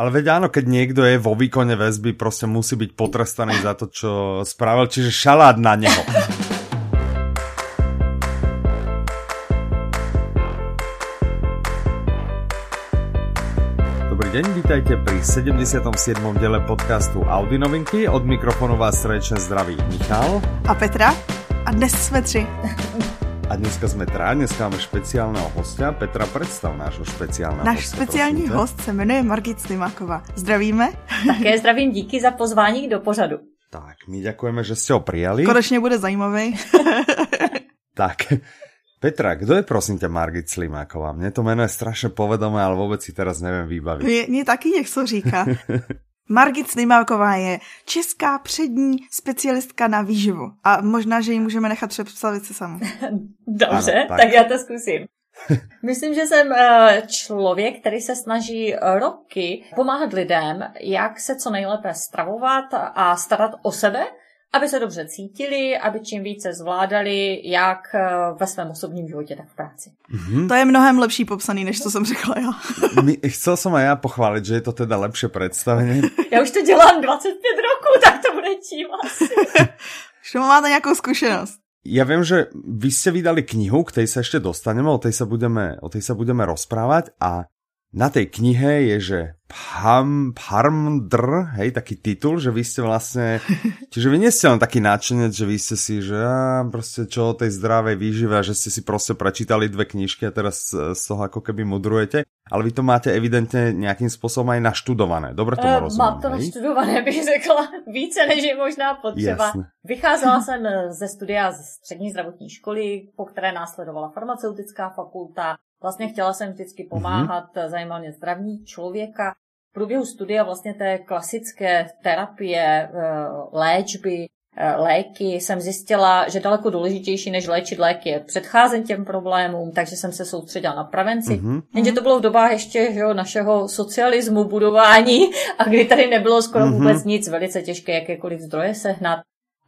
Ale veď áno, keď niekto je vo výkone väzby, prostě musí byť potrestaný za to, čo spravil, čiže šalát na neho. Dobrý deň, vítajte pri 77. diele podcastu Audi novinky. Od mikrofonu vás srdečne zdraví Michal. A Petra. A dnes jsme tři. A dneska jsme trá, dneska máme špeciálného hostia. Petra, představ nášho špeciálného Náš hostia, speciální prosím tě. host se jmenuje Margit Slimáková. Zdravíme. Také zdravím díky za pozvání do pořadu. Tak, my ďakujeme, že ste ho prijali. Konečně bude zajímavý. Tak, Petra, kdo je prosím tě Margit Slimáková? Mně to jméno je strašně povedomé, ale vůbec si teraz nevím vybavit. Mně, mně taky něco říká. Margit Slimáková je česká přední specialistka na výživu. A možná, že ji můžeme nechat představit se samu. Dobře, Ano, tak. tak já to zkusím. Myslím, že jsem eh, člověk, který se snaží roky pomáhat lidem, jak se co nejlépe stravovat a starat o sebe, aby se dobře cítili, aby čím více zvládali, jak eh, ve svém osobním životě, tak v práci. Mhm. To je mnohem lepší popsaný, než co jsem řekla já. My, chcel som aj ja pochváliť, že je to teda lepšie predstavenie. Já už to dělám 25 roků, tak to bude tím asi. Že máte nějakou zkušenost. Ja viem, že vy ste vydali knihu, k tej sa ešte dostaneme, o tej sa budeme, o tej sa budeme rozprávať a na tej knihe je, že Pham, Pharmdr, hej, taký titul, že vy ste vlastne, čiže vy nie ste len taký náčenec, že vy ste si, že á, proste čo o tej zdravej výžive a že ste si proste prečítali dve knižky a teraz z z toho ako keby mudrujete, ale vy to máte evidentne nejakým spôsobom aj naštudované. Dobre tomu Eh, rozumím, Mám to hej? naštudované, bych řekla, více než je možná potřeba. Jasne. Vycházela jsem ze studia z střední zdravotní školy, po které následovala farmaceutická fakulta. Vlastně chtěla jsem vždycky pomáhat, mm-hmm. zajímal mě zdraví člověka. V průběhu studia vlastně té klasické terapie, eh, léčby, eh, léky jsem zjistila, že daleko důležitější než léčit léky je předcházet těm problémům, takže jsem se soustředila na prevenci. Mhm. Jenže to bylo v dobách ještě že jo, našeho socialismu, budování a kdy tady nebylo skoro Mhm. vůbec nic, velice těžké jakékoliv zdroje sehnat.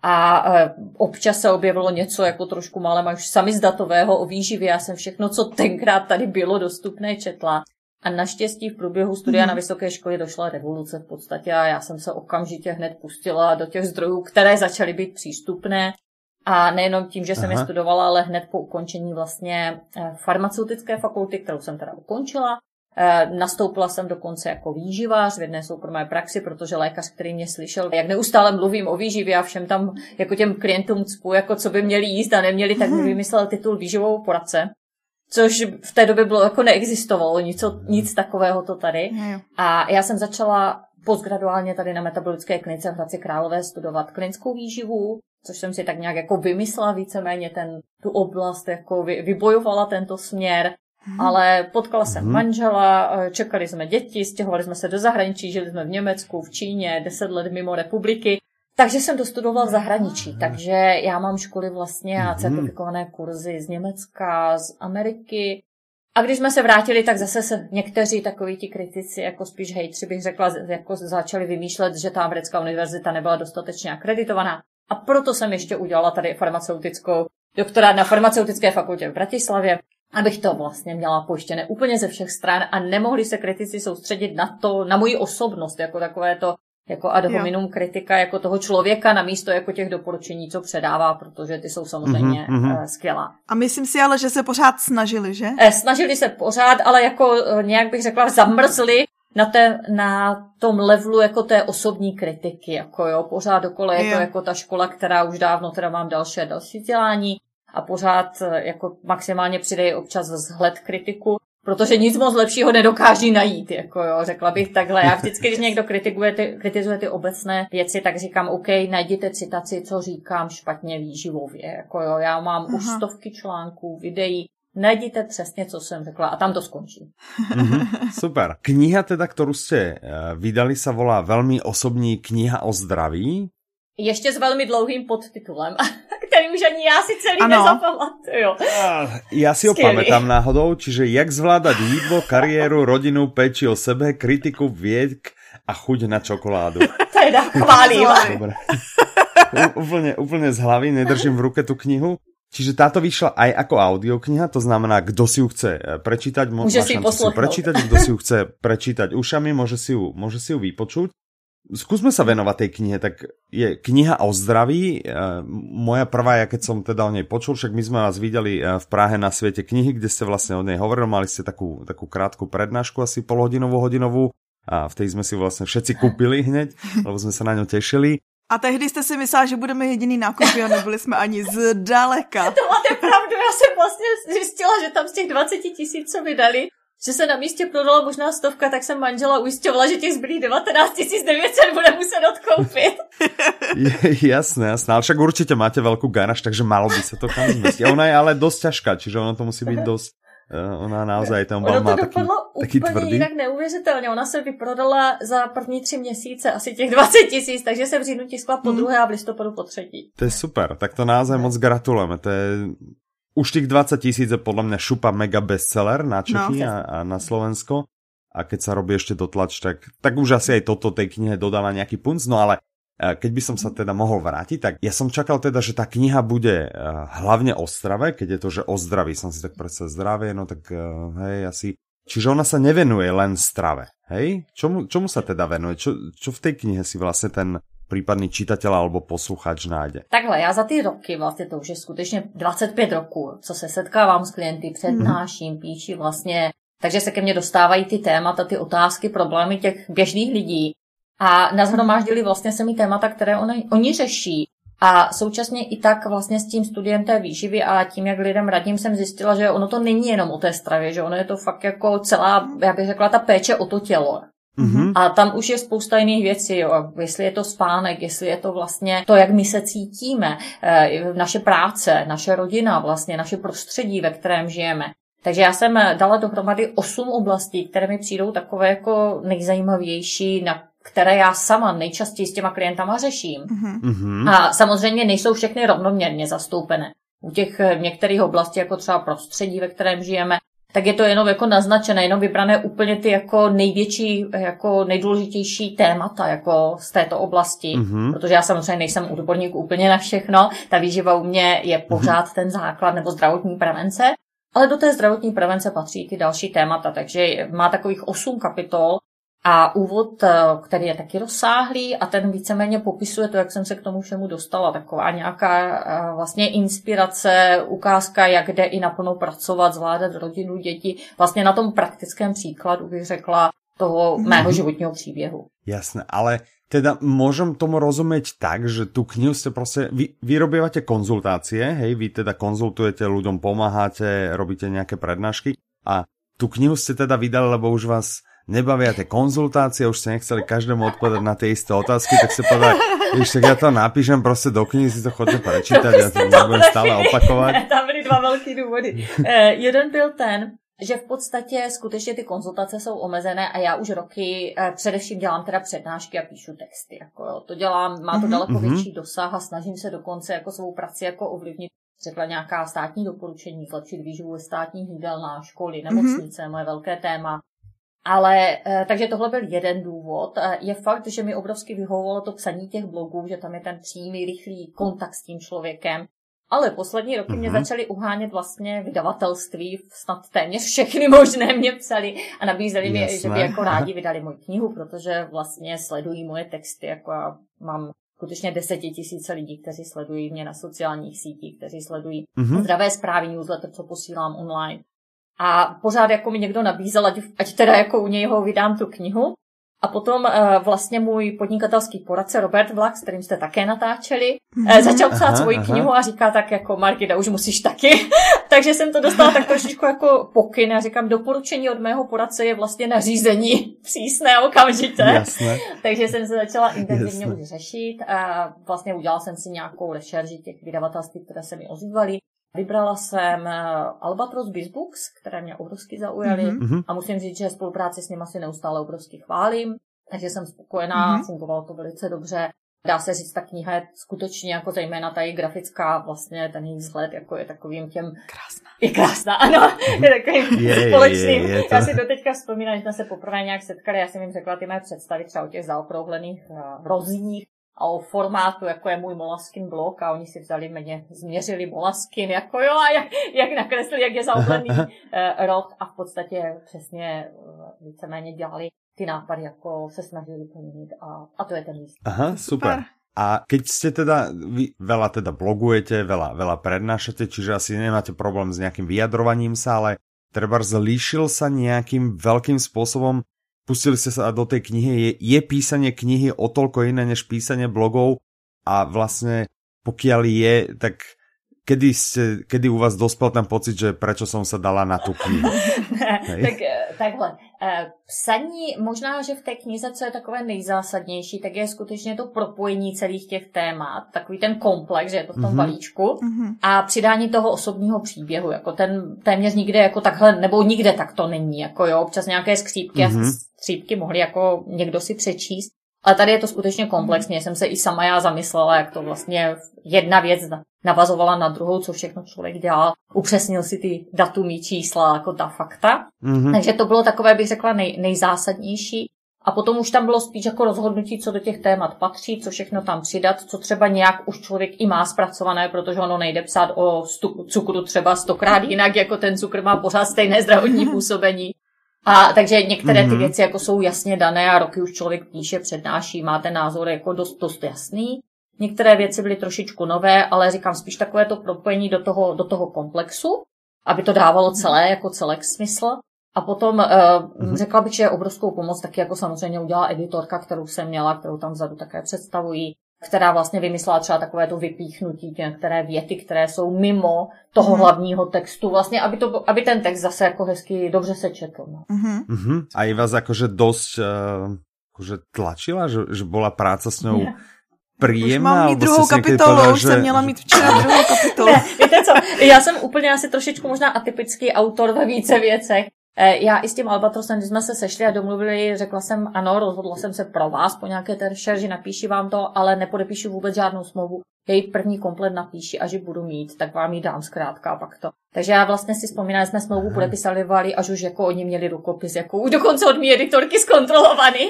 A e, občas se objevilo něco jako trošku malé už samizdatového o výživě. Já jsem všechno, co tenkrát tady bylo dostupné, četla. A naštěstí v průběhu studia Mhm. na vysoké škole došla revoluce v podstatě a já jsem se okamžitě hned pustila do těch zdrojů, které začaly být přístupné. A nejenom tím, že jsem je Aha. studovala, ale hned po ukončení vlastně eh, farmaceutické fakulty, kterou jsem teda ukončila, Nastoupila jsem dokonce jako výživář v jedné soukromé praxi, protože lékař, který mě slyšel, jak neustále mluvím o výživě a všem tam jako těm klientům cpu, jako co by měli jíst a neměli, tak mi vymyslel titul výživovou poradce. Což v té době bylo jako neexistovalo, nic, nic takového to tady. Jo. A já jsem začala postgraduálně tady na metabolické klinice v Hradci Králové studovat klinickou výživu, což jsem si tak nějak jako vymyslela víceméně ten, tu oblast, jako vy, vybojovala tento směr. Ale potkala jsem Mhm. manžela, eh, čekali jsme děti, stěhovali jsme se do zahraničí, žili jsme v Německu, v Číně, deset let mimo republiky. Takže jsem dostudovala v zahraničí, takže já mám školy vlastně a Mhm. certifikované kurzy z Německa, z Ameriky. A když jsme se vrátili, tak zase se někteří takoví ti kritici, jako spíš hejtři bych řekla, jako začali vymýšlet, že ta americká univerzita nebyla dostatečně akreditovaná. A proto jsem ještě udělala tady farmaceutickou doktorát na farmaceutické fakultě v Bratislavě, abych to vlastně měla pojištěné úplně ze všech stran a nemohli se kritici soustředit na to, na moji osobnost, jako takové to jako ad Jo. hominem kritika jako toho člověka na místo jako těch doporučení, co předává, protože ty jsou samozřejmě Mhm, mhm. mm-hmm. skvělá. A myslím si ale, že se pořád snažili, že? Eh, Snažili se pořád, ale jako eh, nějak bych řekla, zamrzli na, té, na tom levelu jako té osobní kritiky, jako jo, pořád dokola je Jo. to jako ta škola, která už dávno teda mám další a další vzdělání a pořád eh, jako maximálně přidají občas vzhled kritiku, protože nic moc lepšího nedokáží najít, jako jo, řekla bych takhle. Já vždycky, když někdo kritikuje ty, kritizuje ty obecné věci, tak říkám, OK, najděte citaci, co říkám špatně výživově, jako jo, já mám Aha. už stovky článků, videí, najděte přesně, co jsem řekla a tam to skončí. Mhm, super. Kniha teda, ktorú ste eh, vydali, sa volá veľmi osobní kniha o zdraví. Ještě s velmi dlouhým podtitulem, který už ani já si celý Ano. nezapamatuju. Ah, Ja si ho Skvělý. pamätám náhodou, čiže jak zvládať jídlo, kariéru, rodinu, péči o sebe, kritiku, viek a chuť na čokoládu. Teda chválím. Dobre. Úplne, úplne z hlavy, nedržím v ruke tú knihu. Čiže táto vyšla aj ako audiokniha, to znamená, kdo si ju chce eh, prečítať, môže si ju prečítať, kdo si ju chce prečítať ušami, môže si ju, môže si ju vypočuť. Skúsme sa venovať tej knihe, tak je kniha o zdraví. Eh, moja prvá, ja keď som teda o nej počul, však my sme vás videli eh, v Prahe na svete knihy, kde ste vlastne o nej hovorili, mali ste takú, takú krátku prednášku, asi polhodinovú, hodinovú, a v tej sme si vlastne všetci kúpili hneď, lebo sme sa na ňu tešili. A tehdy jste si myslela, že budeme jediný nákupy a nebyli jsme ani zdaleka. to máte pravdu, já jsem vlastně zjistila, že tam z těch 20 tisíc, co vydali, že se na místě prodala možná stovka, tak jsem manžela ujišťovala, že těch zbylých 19 900 bude muset odkoupit. Jasné, jasné, ale však určitě máte velkou garáž, takže malo by se to kam zmestit. Ona je ale dost ťažká, čiže ono to musí být dost Eh, ona naozaj ten obal má taký, taký tvrdý. jinak neuvěřitelně. Ona se vyprodala za první tři měsíce asi těch 20 tisíc, takže se v říjnu tiskla po mm. druhé a v listopadu po třetí. To je super, tak to naozaj moc gratulujeme. To je už těch 20 tisíc je podle mě šupa mega bestseller na Čechy no. a, a na Slovensko. A keď sa robí ešte dotlač, tak, tak už asi aj toto tej knihe dodáva nejaký punc, no ale keď by som sa teda mohol vrátiť, tak ja som čakal teda, že tá kniha bude hlavne o strave, keď je to, že o zdraví, som si tak predsa zdravie, no tak hej, asi... Čiže ona sa nevenuje len strave, hej? Čomu, čomu sa teda venuje? Čo, čo v tej knihe si vlastně ten případný čitatel alebo posluchač nájde? Takhle, já za ty roky, vlastně to už je skutečně 25 roků, co se setkávám s klienty, přednáším, píši vlastně, takže se ke mně dostávají ty témata, ty otázky, problémy těch běžných lidí a nazhromáždili vlastně se mi témata, které oni, oni řeší. A současně i tak vlastně s tím studiem té výživy a tím, jak lidem radím, jsem zjistila, že ono to není jenom o té stravě, že ono je to fakt jako celá, já bych řekla, ta péče o to tělo. Mm-hmm. A tam už je spousta jiných věcí, jo. jestli je to spánek, jestli je to vlastně to, jak my se cítíme, eh, naše práce, naše rodina, vlastně naše prostředí, ve kterém žijeme. Takže já jsem dala dohromady osm oblastí, které mi přijdou takové jako nejzajímavější, na které já sama nejčastěji s těma klientama řeším. Mm-hmm. A samozřejmě nejsou všechny rovnoměrně zastoupené. U těch v některých oblastí, jako třeba prostředí, ve kterém žijeme, tak je to jenom jako naznačené, jenom vybrané úplně ty jako největší, jako nejdůležitější témata jako z této oblasti, mm-hmm. protože já samozřejmě nejsem odborník úplně na všechno, ta výživa u mě je mhm. pořád mm-hmm. ten základ nebo zdravotní prevence, ale do té zdravotní prevence patří ty další témata, takže má takových osm kapitol, a úvod, eh, který je taky rozsáhlý a ten víceméně popisuje to, jak jsem se k tomu všemu dostala. Taková nějaká eh, vlastně inspirace, ukázka, jak jde i naplno pracovat, zvládat rodinu, děti. Vlastně na tom praktickém příkladu bych řekla toho mého mhm. životního příběhu. Jasné, ale teda môžem tomu rozumět tak, že tu knihu jste prostě, vy, vy robívate konzultácie, hej, vy teda konzultujete ľuďom, pomáháte, robíte nějaké prednášky a tu knihu jste teda vydali, lebo už vás nebavia tie konzultácie, už ste nechceli každému odpovedať na tie isté otázky, tak si povedali, víš, tak ja to napíšem prostě do knihy, si to chodte prečítať, ja to nebudem stále opakovat. Tam byly dva velký důvody. Uh, jeden byl ten, že v podstatě skutečně ty konzultace jsou omezené a já už roky uh, především dělám teda přednášky a píšu texty. Jako, jo, to dělám, má to mm-hmm. daleko mm-hmm. větší dosah a snažím se dokonce jako svou praci jako ovlivnit řekla nějaká státní doporučení, zlepšit výživu ve státních jídelnách, školy, nemocnice, mm-hmm. moje velké téma. Ale eh, takže tohle byl jeden důvod. Eh, je fakt, že mi obrovsky vyhovovalo to psaní těch blogů, že tam je ten přímý, rychlý kontakt s tím člověkem. Ale poslední roky mm-hmm. mě mhm. začaly uhánět vlastně vydavatelství, snad téměř všechny možné mě psali a nabízeli mi, že by jako rádi vydali moji knihu, protože vlastně sledují moje texty, jako já mám skutečně desetitisíce lidí, kteří sledují mě na sociálních sítích, kteří sledují mm-hmm. zdravé zprávy newsletter, co posílám online. A pořád jako mi někdo nabízel, ať, ať teda jako u nějho vydám tu knihu. A potom uh, vlastně můj podnikatelský poradce Robert Vlak, s kterým jste také natáčeli, uh, začal psát aha, svoji aha. knihu a říká tak jako Margida, už musíš taky. Takže jsem to dostala tak trošičku jako pokyn a říkám, doporučení od mého poradce je vlastně nařízení přísné okamžitě. Jasne. Takže jsem se začala intenzivně už řešit a vlastně udělala jsem si nějakou rešerži těch vydavatelství, které se mi ozývaly. Vybrala jsem eh, Albatros Bizbooks, které mě obrovsky zaujaly mm-hmm. a musím říct, že spolupráci s nimi si neustále obrovsky chválím, takže jsem spokojená, mm-hmm. fungovalo to velice dobře. Dá se říct, ta kniha je skutečně jako zejména ta její grafická, vlastně ten její vzhled jako je takovým těm... Krásná. Je krásná, ano. Je takovým je, společným. Je, je, je to... Já si doteďka vzpomínám, že jsme se poprvé nějak setkali, já jsem jim řekla ty mé představy třeba o těch zaokrouhlených uh, rozích, o formátu, jako je můj Molaskin blok a oni si vzali mě, změřili Molaskin, jako jo, a jak, jak nakreslili, jak je zaoblený eh, rok a v podstatě přesně eh, víceméně dělali ty nápady, jako se snažili plnit a, a to je ten líst. Aha, super. super. A keď ste teda, vy veľa teda blogujete, veľa, veľa prednášate, čiže asi nemáte problém s nejakým vyjadrovaním sa, ale treba zlíšil sa nejakým veľkým spôsobom pustili ste sa do tej knihy, je, je písanie knihy o toľko iné než písanie blogov a vlastne pokiaľ je, tak kedy, ste, kedy u vás dospel ten pocit, že prečo som sa dala na tu knihu? tak eh, takhle. Eh, psaní, možná, že v té knize, co je takové nejzásadnější, tak je skutečně to propojení celých těch témat, takový ten komplex, že je to v tom mm-hmm. balíčku mm-hmm. a přidání toho osobního příběhu, jako ten téměř nikde jako takhle, nebo nikde tak to není, jako jo, občas nějaké skřípky mm-hmm. a skřípky mohli jako někdo si přečíst, ale tady je to skutečně komplexně. Jsem se i sama já zamyslela, jak to vlastně jedna věc navazovala na druhou, co všechno člověk dělal. Upřesnil si ty datumí čísla, jako ta fakta. Mm-hmm. Takže to bylo takové, bych řekla, nej, nejzásadnější. A potom už tam bylo spíš jako rozhodnutí, co do těch témat patří, co všechno tam přidat, co třeba nějak už člověk i má zpracované, protože ono nejde psát o cukru třeba stokrát jinak, jako ten cukr má pořád stejné zdravotní působení. A takže některé ty mhm. věci jako jsou jasně dané a roky už člověk píše, přednáší, má ten názor jako dost, dost jasný. Některé věci byly trošičku nové, ale říkám spíš takové to propojení do toho, do toho komplexu, aby to dávalo celé jako celek smysl. A potom uh, řekla bych, že obrovskou pomoc taky jako samozřejmě udělala editorka, kterou jsem měla, kterou tam vzadu také představují, která vlastně vymyslela třeba takové to vypíchnutí některé věty, které jsou mimo toho mm-hmm. hlavního textu, vlastně, aby, to, aby ten text zase jako hezky dobře se četl. No. Mm-hmm. Mm-hmm. A i vás jakože dost uh, tlačila, že, že byla práce s ňou yeah příjemná. Už mám mít druhou kapitolu, povedala, už že... jsem měla mít včera druhou kapitolu. ne, víte co, já jsem úplně asi trošičku možná atypický autor ve více věcech. Eh, já i s tím Albatrosem, když jsme se sešli a domluvili, řekla jsem ano, rozhodla jsem se pro vás po nějaké té rešerži, napíši vám to, ale nepodepíšu vůbec žádnou smlouvu jej první komplet napíši a že budu mít, tak vám ji dám zkrátka a pak to. Takže já vlastně si vzpomínám, že jsme smlouvu podepisali, až už jako oni měli rukopis, jako už dokonce od mý editorky zkontrolovaný.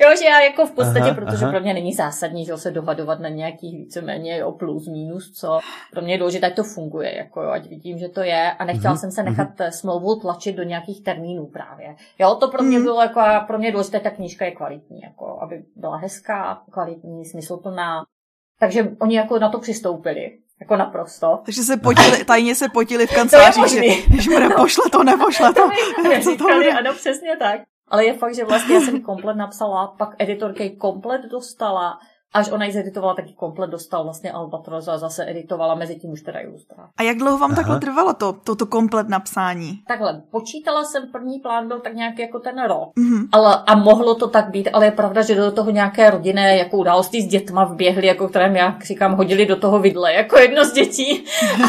jo, že já jako v podstatě, aha, protože aha. pro mě není zásadní, že se dohadovat na nějakých víceméně o plus, minus, co pro mě je důležité, ať to funguje, jako jo, ať vidím, že to je a nechtěla mm-hmm. jsem se nechat mm-hmm. smlouvu tlačit do nějakých termínů právě. Jo, to pro mě mm-hmm. bylo jako, pro mě důležité, ta knížka je kvalitní, jako aby byla hezká, kvalitní, smysluplná, takže oni jako na to přistoupili. Jako naprosto. Takže se potili, tajně se potili v kanceláři, že když bude no. pošle to, nepošle to. to co to bude? Ano, přesně tak. Ale je fakt, že vlastně já jsem komplet napsala, pak editorka komplet dostala až ona ji zeditovala, taky komplet dostal vlastně Albatros a zase editovala mezi tím už teda ilustrace. A jak dlouho vám Aha. takhle trvalo to, toto komplet napsání? Takhle, počítala jsem, první plán byl tak nějak jako ten rok. Mm-hmm. Ale, a mohlo to tak být, ale je pravda, že do toho nějaké rodinné jako události s dětma vběhly, jako které já říkám, hodili do toho vidle, jako jedno z dětí.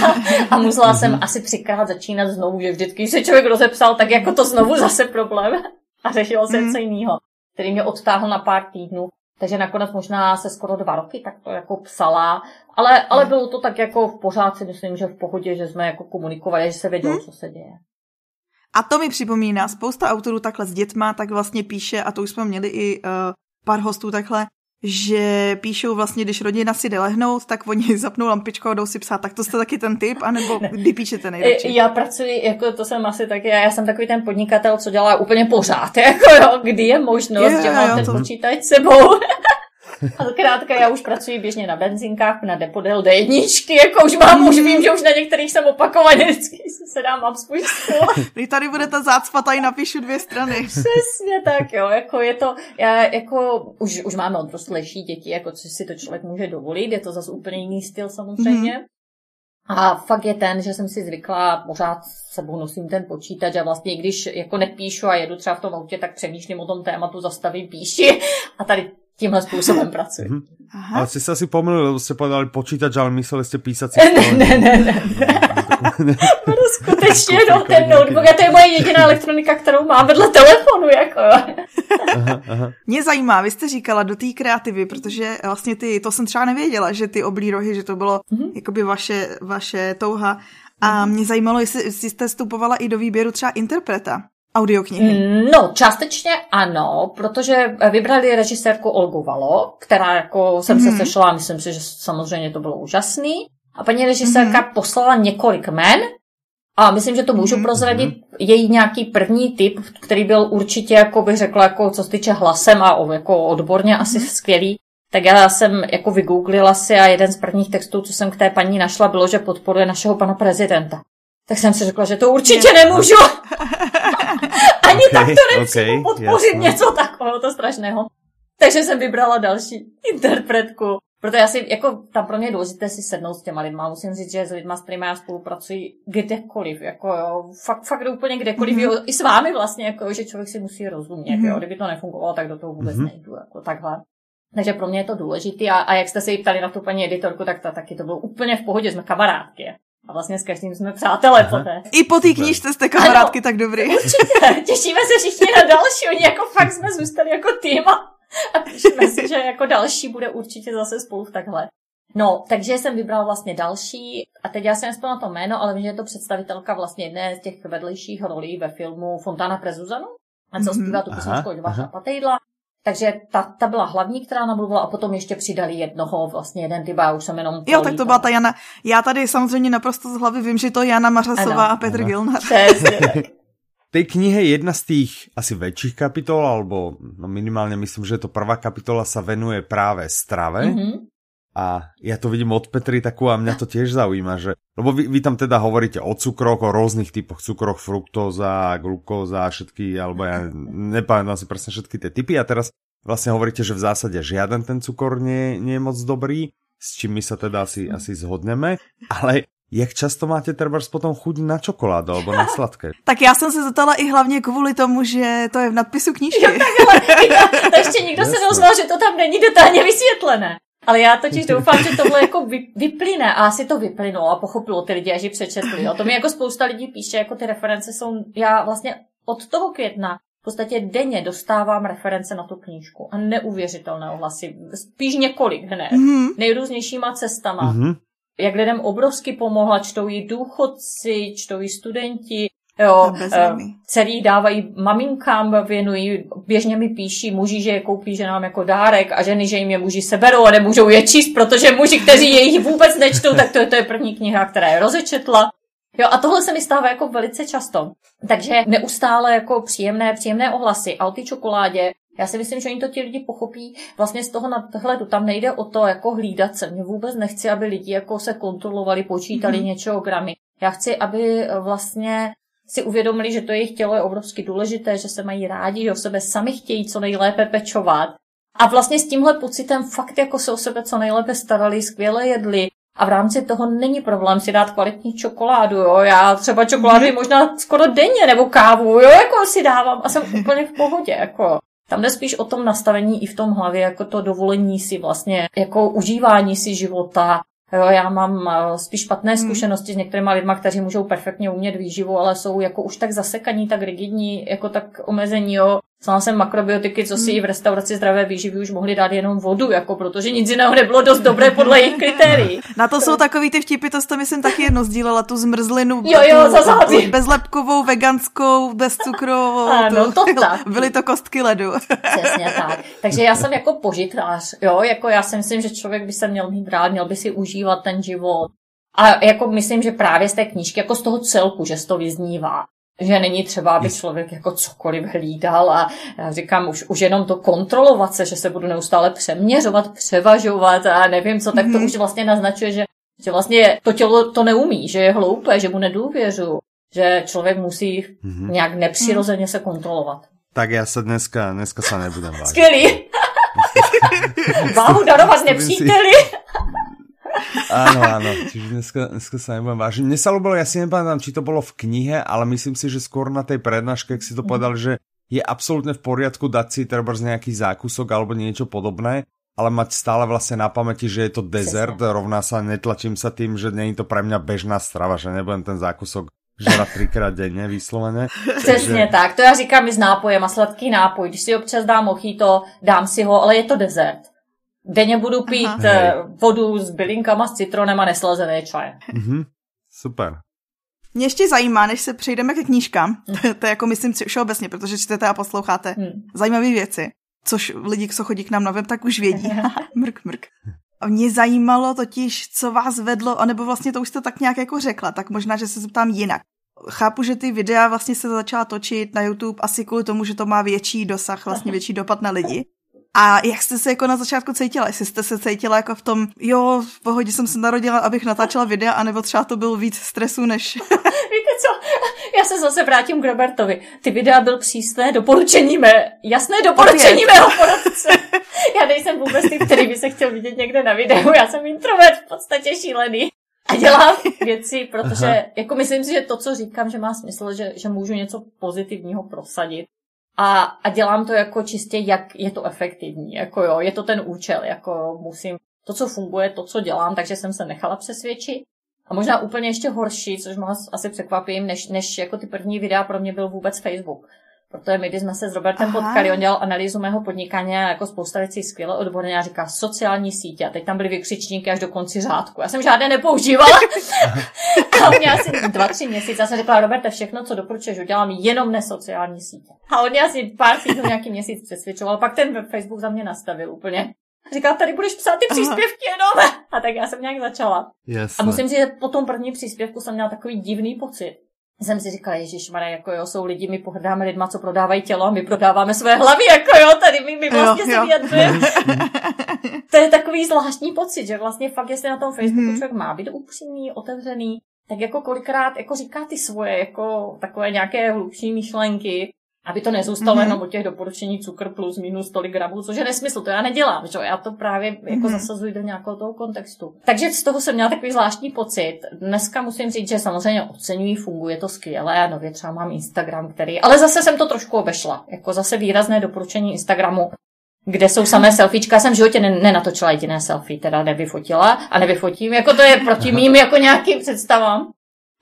A, a musela jsem mhm. asi třikrát začínat znovu, že vždycky, když se člověk rozepsal, tak jako to znovu zase problém. A řešilo se mm. něco jiného, který mě odtáhl na pár týdnů. Takže nakonec možná se skoro dva roky tak to jako psala, ale, ale bylo to tak jako v pořád si myslím, že v pohodě, že jsme jako komunikovali, že se vědělo, hmm. co se děje. A to mi připomíná, spousta autorů takhle s dětma tak vlastně píše, a to už jsme měli i uh, pár hostů takhle, že píšou vlastně, když rodina si jde lehnout, tak oni zapnou lampičku a jdou si psát. Tak to jste taky ten typ, anebo kdy píšete nejradši? Já pracuji, jako to jsem asi taky, já jsem takový ten podnikatel, co dělá úplně pořád, jako jo, kdy je možnost, je, že mám jo, ten to... počítač sebou. A zkrátka já už pracuji běžně na benzinkách, na depodel D1, jako už mám, už vím, že už na některých jsem opakovaně vždycky se dám mám svůj Když tady bude ta zácpa, tady napíšu dvě strany. Přesně tak, jo, jako je to, já, jako už, už máme odrostlejší děti, jako co si to člověk může dovolit, je to zase úplně jiný styl samozřejmě. Mm. A fakt je ten, že jsem si zvykla, pořád sebou nosím ten počítač a vlastně když jako nepíšu a jedu třeba v tom autě, tak přemýšlím o tom tématu, zastavím, píši a tady tímhle způsobem pracuji. Mm-hmm. Aha. Ale jste se asi pomýlili, lebo jste povedali počítač, ale mysleli jste písací Ne, ne, ne, ne. no, skutečně, no, ten notebook, a to je moje jediná elektronika, kterou mám vedle telefonu, jako. aha, aha. Mě zajímá, vy jste říkala do té kreativy, protože vlastně ty, to jsem třeba nevěděla, že ty oblí rohy, že to bylo mm-hmm. jakoby vaše, vaše touha. A mě zajímalo, jestli, jestli jste vstupovala i do výběru třeba interpreta. Audioknihy? No, částečně ano, protože vybrali režisérku Olgu Valo, která jako jsem mm-hmm. se mhm. sešla a myslím si, že samozřejmě to bylo úžasný. A paní režisérka mm-hmm. poslala několik men a myslím, že to můžu mm-hmm. prozradit její nějaký první typ, který byl určitě, jako bych řekla, jako co se týče hlasem a jako odborně mm-hmm. asi mhm. skvělý. Tak já jsem jako vygooglila si a jeden z prvních textů, co jsem k té paní našla, bylo, že podporuje našeho pana prezidenta. Tak jsem si řekla, že to určitě nemůžu. Ani okay, tak to nepřijmu okay, podpořit jasný. něco takového to strašného. Takže jsem vybrala další interpretku. Protože asi, jako, tam pro mě je důležité si sednout s těma lidma. Musím říct, že s lidma, s kterými já spolupracuji kdekoliv, jako jo, fakt, fakt úplně kdekoliv, mm-hmm. jo, i s vámi vlastně, jako jo, že člověk si musí rozumět, mm-hmm. jo, kdyby to nefungovalo, tak do toho vůbec mm-hmm. nejdu, jako takhle. Takže pro mě je to důležité a, a jak jste se ptali na tu paní editorku, tak ta taky to bylo úplně v pohodě, jsme kamarádky. A vlastně s každým jsme přátelé poté. I po té knížce jste kamarádky ano, tak dobrý. Určitě, těšíme se všichni na další, oni jako fakt jsme zůstali jako tým a, a těšíme si, že jako další bude určitě zase spolu takhle. No, takže jsem vybrala vlastně další, a teď já jsem nespomněla to jméno, ale vím, že je to představitelka vlastně jedné z těch vedlejších rolí ve filmu Fontana Prezuzanu, a co mm-hmm. zpívá tu písničku od Vaša Patejdla. Takže ta, ta byla hlavní, která namluvila a potom ještě přidali jednoho, vlastně jeden typ, já už jsem jenom Jo, tak to byla ta Jana. Já tady samozřejmě naprosto z hlavy vím, že to je Jana Mařasová ano. a Petr Gilnar. tej knihe jedna z tých asi väčších kapitol, alebo no minimálne myslím, že to prvá kapitola sa venuje práve strave. Mm-hmm. A ja to vidím od Petry takú a mňa to tiež zaujíma, že, lebo vy, vy tam teda hovoríte o cukroch, o rôznych typoch cukroch, fruktóza, glukóza, všetky, alebo ja nepamätám si presne všetky tie typy a teraz vlastne hovoríte, že v zásade žiaden ten cukor nie, nie je moc dobrý, s čím my sa teda asi, asi zhodneme, ale Jak často máte třeba potom chuť na čokoládu alebo na sladké? tak já jsem se zeptala i hlavně kvůli tomu, že to je v nadpisu knížky. Jo, tak, ještě nikdo se neozval, že to tam není detailně vysvětlené. Ale já totiž doufám, že tohle jako vy, vyplyne a asi to vyplynulo a pochopilo ty lidi, až ji přečetli. Jo. To mi jako spousta lidí píše, jako ty reference jsou, já vlastně od toho května v podstatě denně dostávám reference na tu knížku a neuvěřitelné ohlasy. Spíš několik hned. Mm-hmm. Nejrůznějšíma cestama. Mm-hmm. Jak lidem obrovsky pomohla, čtou jí důchodci, čtou jí studenti, Jo, uh, celý dávají maminkám, věnují, běžně mi píší muži, že je koupí ženám jako dárek a ženy, že jim je muži seberou a nemůžou je číst, protože muži, kteří je jich vůbec nečtou, tak to je, to je první kniha, která je rozečetla. Jo, a tohle se mi stává jako velice často. Takže neustále jako příjemné, příjemné ohlasy. A o té čokoládě, já si myslím, že oni to ti lidi pochopí vlastně z toho nadhledu. Tam nejde o to jako hlídat se. Mě vůbec nechci, aby lidi jako se kontrolovali, počítali mm-hmm. něčeho gramy. Já chci, aby vlastně si uvědomili, že to jejich tělo je obrovsky důležité, že se mají rádi, že o sebe sami chtějí co nejlépe pečovat. A vlastně s tímhle pocitem fakt jako se o sebe co nejlépe starali, skvěle jedli. A v rámci toho není problém si dát kvalitní čokoládu, jo. Já třeba čokoládu mm. možná skoro denně nebo kávu, jo, jako si dávám a jsem úplně v pohodě, jako. Tam jde spíš o tom nastavení i v tom hlavě, jako to dovolení si vlastně, jako užívání si života, Jo, já mám eh, spíš špatné hmm. zkušenosti hmm. s některými lidmi, kteří můžou perfektně umět výživu, ale jsou jako už tak zasekaní, tak rigidní, jako tak omezení, jo. Znala jsem makrobiotiky, co si hmm. v restauraci zdravé výživy už mohli dát jenom vodu, jako protože nic jiného nebylo dost dobré podle jejich kritérií. Na to jsou takový ty vtipy, to jste myslím taky jedno sdílela, tu zmrzlinu. Jo, jo, za zábí. Bezlepkovou, veganskou, bezcukrovou. Ano, to tak. Byly to kostky ledu. Přesně tak. Takže já jsem jako požitrář, jo, jako já si myslím, že člověk by se měl mít rád, měl by si užívat ten život. A jako myslím, že právě z té knížky, jako z toho celku, že to vyznívá že není třeba, aby člověk jako cokoliv hlídal a já říkám, už, už jenom to kontrolovat se, že se budu neustále přeměřovat, převažovat a nevím co, tak to mm-hmm. už vlastně naznačuje, že, že vlastně to tělo to neumí, že je hloupé, že mu nedůvěřu, že člověk musí mm-hmm. nějak nepřirozeně se kontrolovat. Tak já se dneska, dneska se nebudem vážit. Skvělý. Váhu darovat nepříteli. Áno, áno, čiže dneska, dneska sa nebudem vážiť. Mne sa ľúbilo, ja si nepamätám, či to bolo v knihe, ale myslím si, že skôr na tej prednáške, ak si to povedal, že je absolútne v poriadku dať si treba z nejaký zákusok alebo niečo podobné, ale mať stále vlastne na pamäti, že je to dezert, Přesně. rovná sa, netlačím sa tým, že není to pre mňa bežná strava, že nebudem ten zákusok žrat třikrát denně vysloveně. Přesně Takže... tak, to já říkám i s nápojem a sladký nápoj. Když si občas dám ochýto, dám si ho, ale je to dezert. Denně budu pít Aha. Eh, vodu s bylinkama, s citronem a neslazené čaje. Mm-hmm. Super. Mě ještě zajímá, než se přejdeme ke knížkám, to, to je jako myslím všeobecně, protože čtete a posloucháte hmm. zajímavé věci, což lidi, co chodí k nám na web, tak už vědí. mrk, mrk. A mě zajímalo totiž, co vás vedlo, anebo vlastně to už jste tak nějak jako řekla, tak možná, že se zeptám jinak. Chápu, že ty videa vlastně se začala točit na YouTube asi kvůli tomu, že to má větší dosah, vlastně větší dopad na lidi. A jak jste se jako na začátku cítila? Jestli jste se cítila jako v tom, jo, v pohodě jsem se narodila, abych natáčela videa, anebo třeba to byl víc stresu než... Víte co? Já se zase vrátím k Robertovi. Ty videa byl přísné doporučení mé, jasné doporučení mého poradce. Já nejsem vůbec ty, který by se chtěl vidět někde na videu. Já jsem introvert, v podstatě šílený. A dělám věci, protože Aha. jako myslím si, že to, co říkám, že má smysl, že, že můžu něco pozitivního prosadit. A, a dělám to jako čistě, jak je to efektivní. Jako jo, je to ten účel, jako musím, to, co funguje, to, co dělám, takže jsem se nechala přesvědčit. A možná úplně ještě horší, což vás asi překvapím, než, než jako ty první videa pro mě byl vůbec Facebook. Protože my, když jsme se s Robertem Aha. potkali, on dělal analýzu mého podnikání a jako spousta věcí skvěle odborně a říká sociální sítě. A teď tam byly vykřičníky až do konci řádku. Já jsem žádné nepoužívala. a on mě asi dva, tři měsíce. Já jsem řekla, Roberte, všechno, co doporučuješ, udělám jenom nesociální sítě. A on mě asi pár týdnů nějaký měsíc přesvědčoval. Pak ten Facebook za mě nastavil úplně. Říkal, tady budeš psát ty příspěvky Aha. jenom. A tak já jsem nějak začala. Jasne. A musím říct, že po tom první příspěvku jsem měla takový divný pocit jsem si říkala, Ježíš jako jo, jsou lidi, my pohrdáme lidma, co prodávají tělo a my prodáváme své hlavy, jako jo, tady my, my vlastně jo, se vyjadřujeme. to je takový zvláštní pocit, že vlastně fakt, jestli na tom Facebooku mm-hmm. člověk má být upřímný, otevřený, tak jako kolikrát jako říká ty svoje jako takové nějaké hlubší myšlenky aby to nezůstalo mm-hmm. jenom o těch doporučení cukr plus minus tolik gramů, což je nesmysl, to já nedělám, že já to právě jako mm-hmm. zasazuji do nějakého toho kontextu. Takže z toho jsem měla takový zvláštní pocit. Dneska musím říct, že samozřejmě oceňují, funguje to skvěle, já nově třeba mám Instagram, který, ale zase jsem to trošku obešla, jako zase výrazné doporučení Instagramu, kde jsou samé selfiečka. Já jsem v životě nenatočila jediné selfie, teda nevyfotila a nevyfotím, jako to je proti mým jako nějakým představám.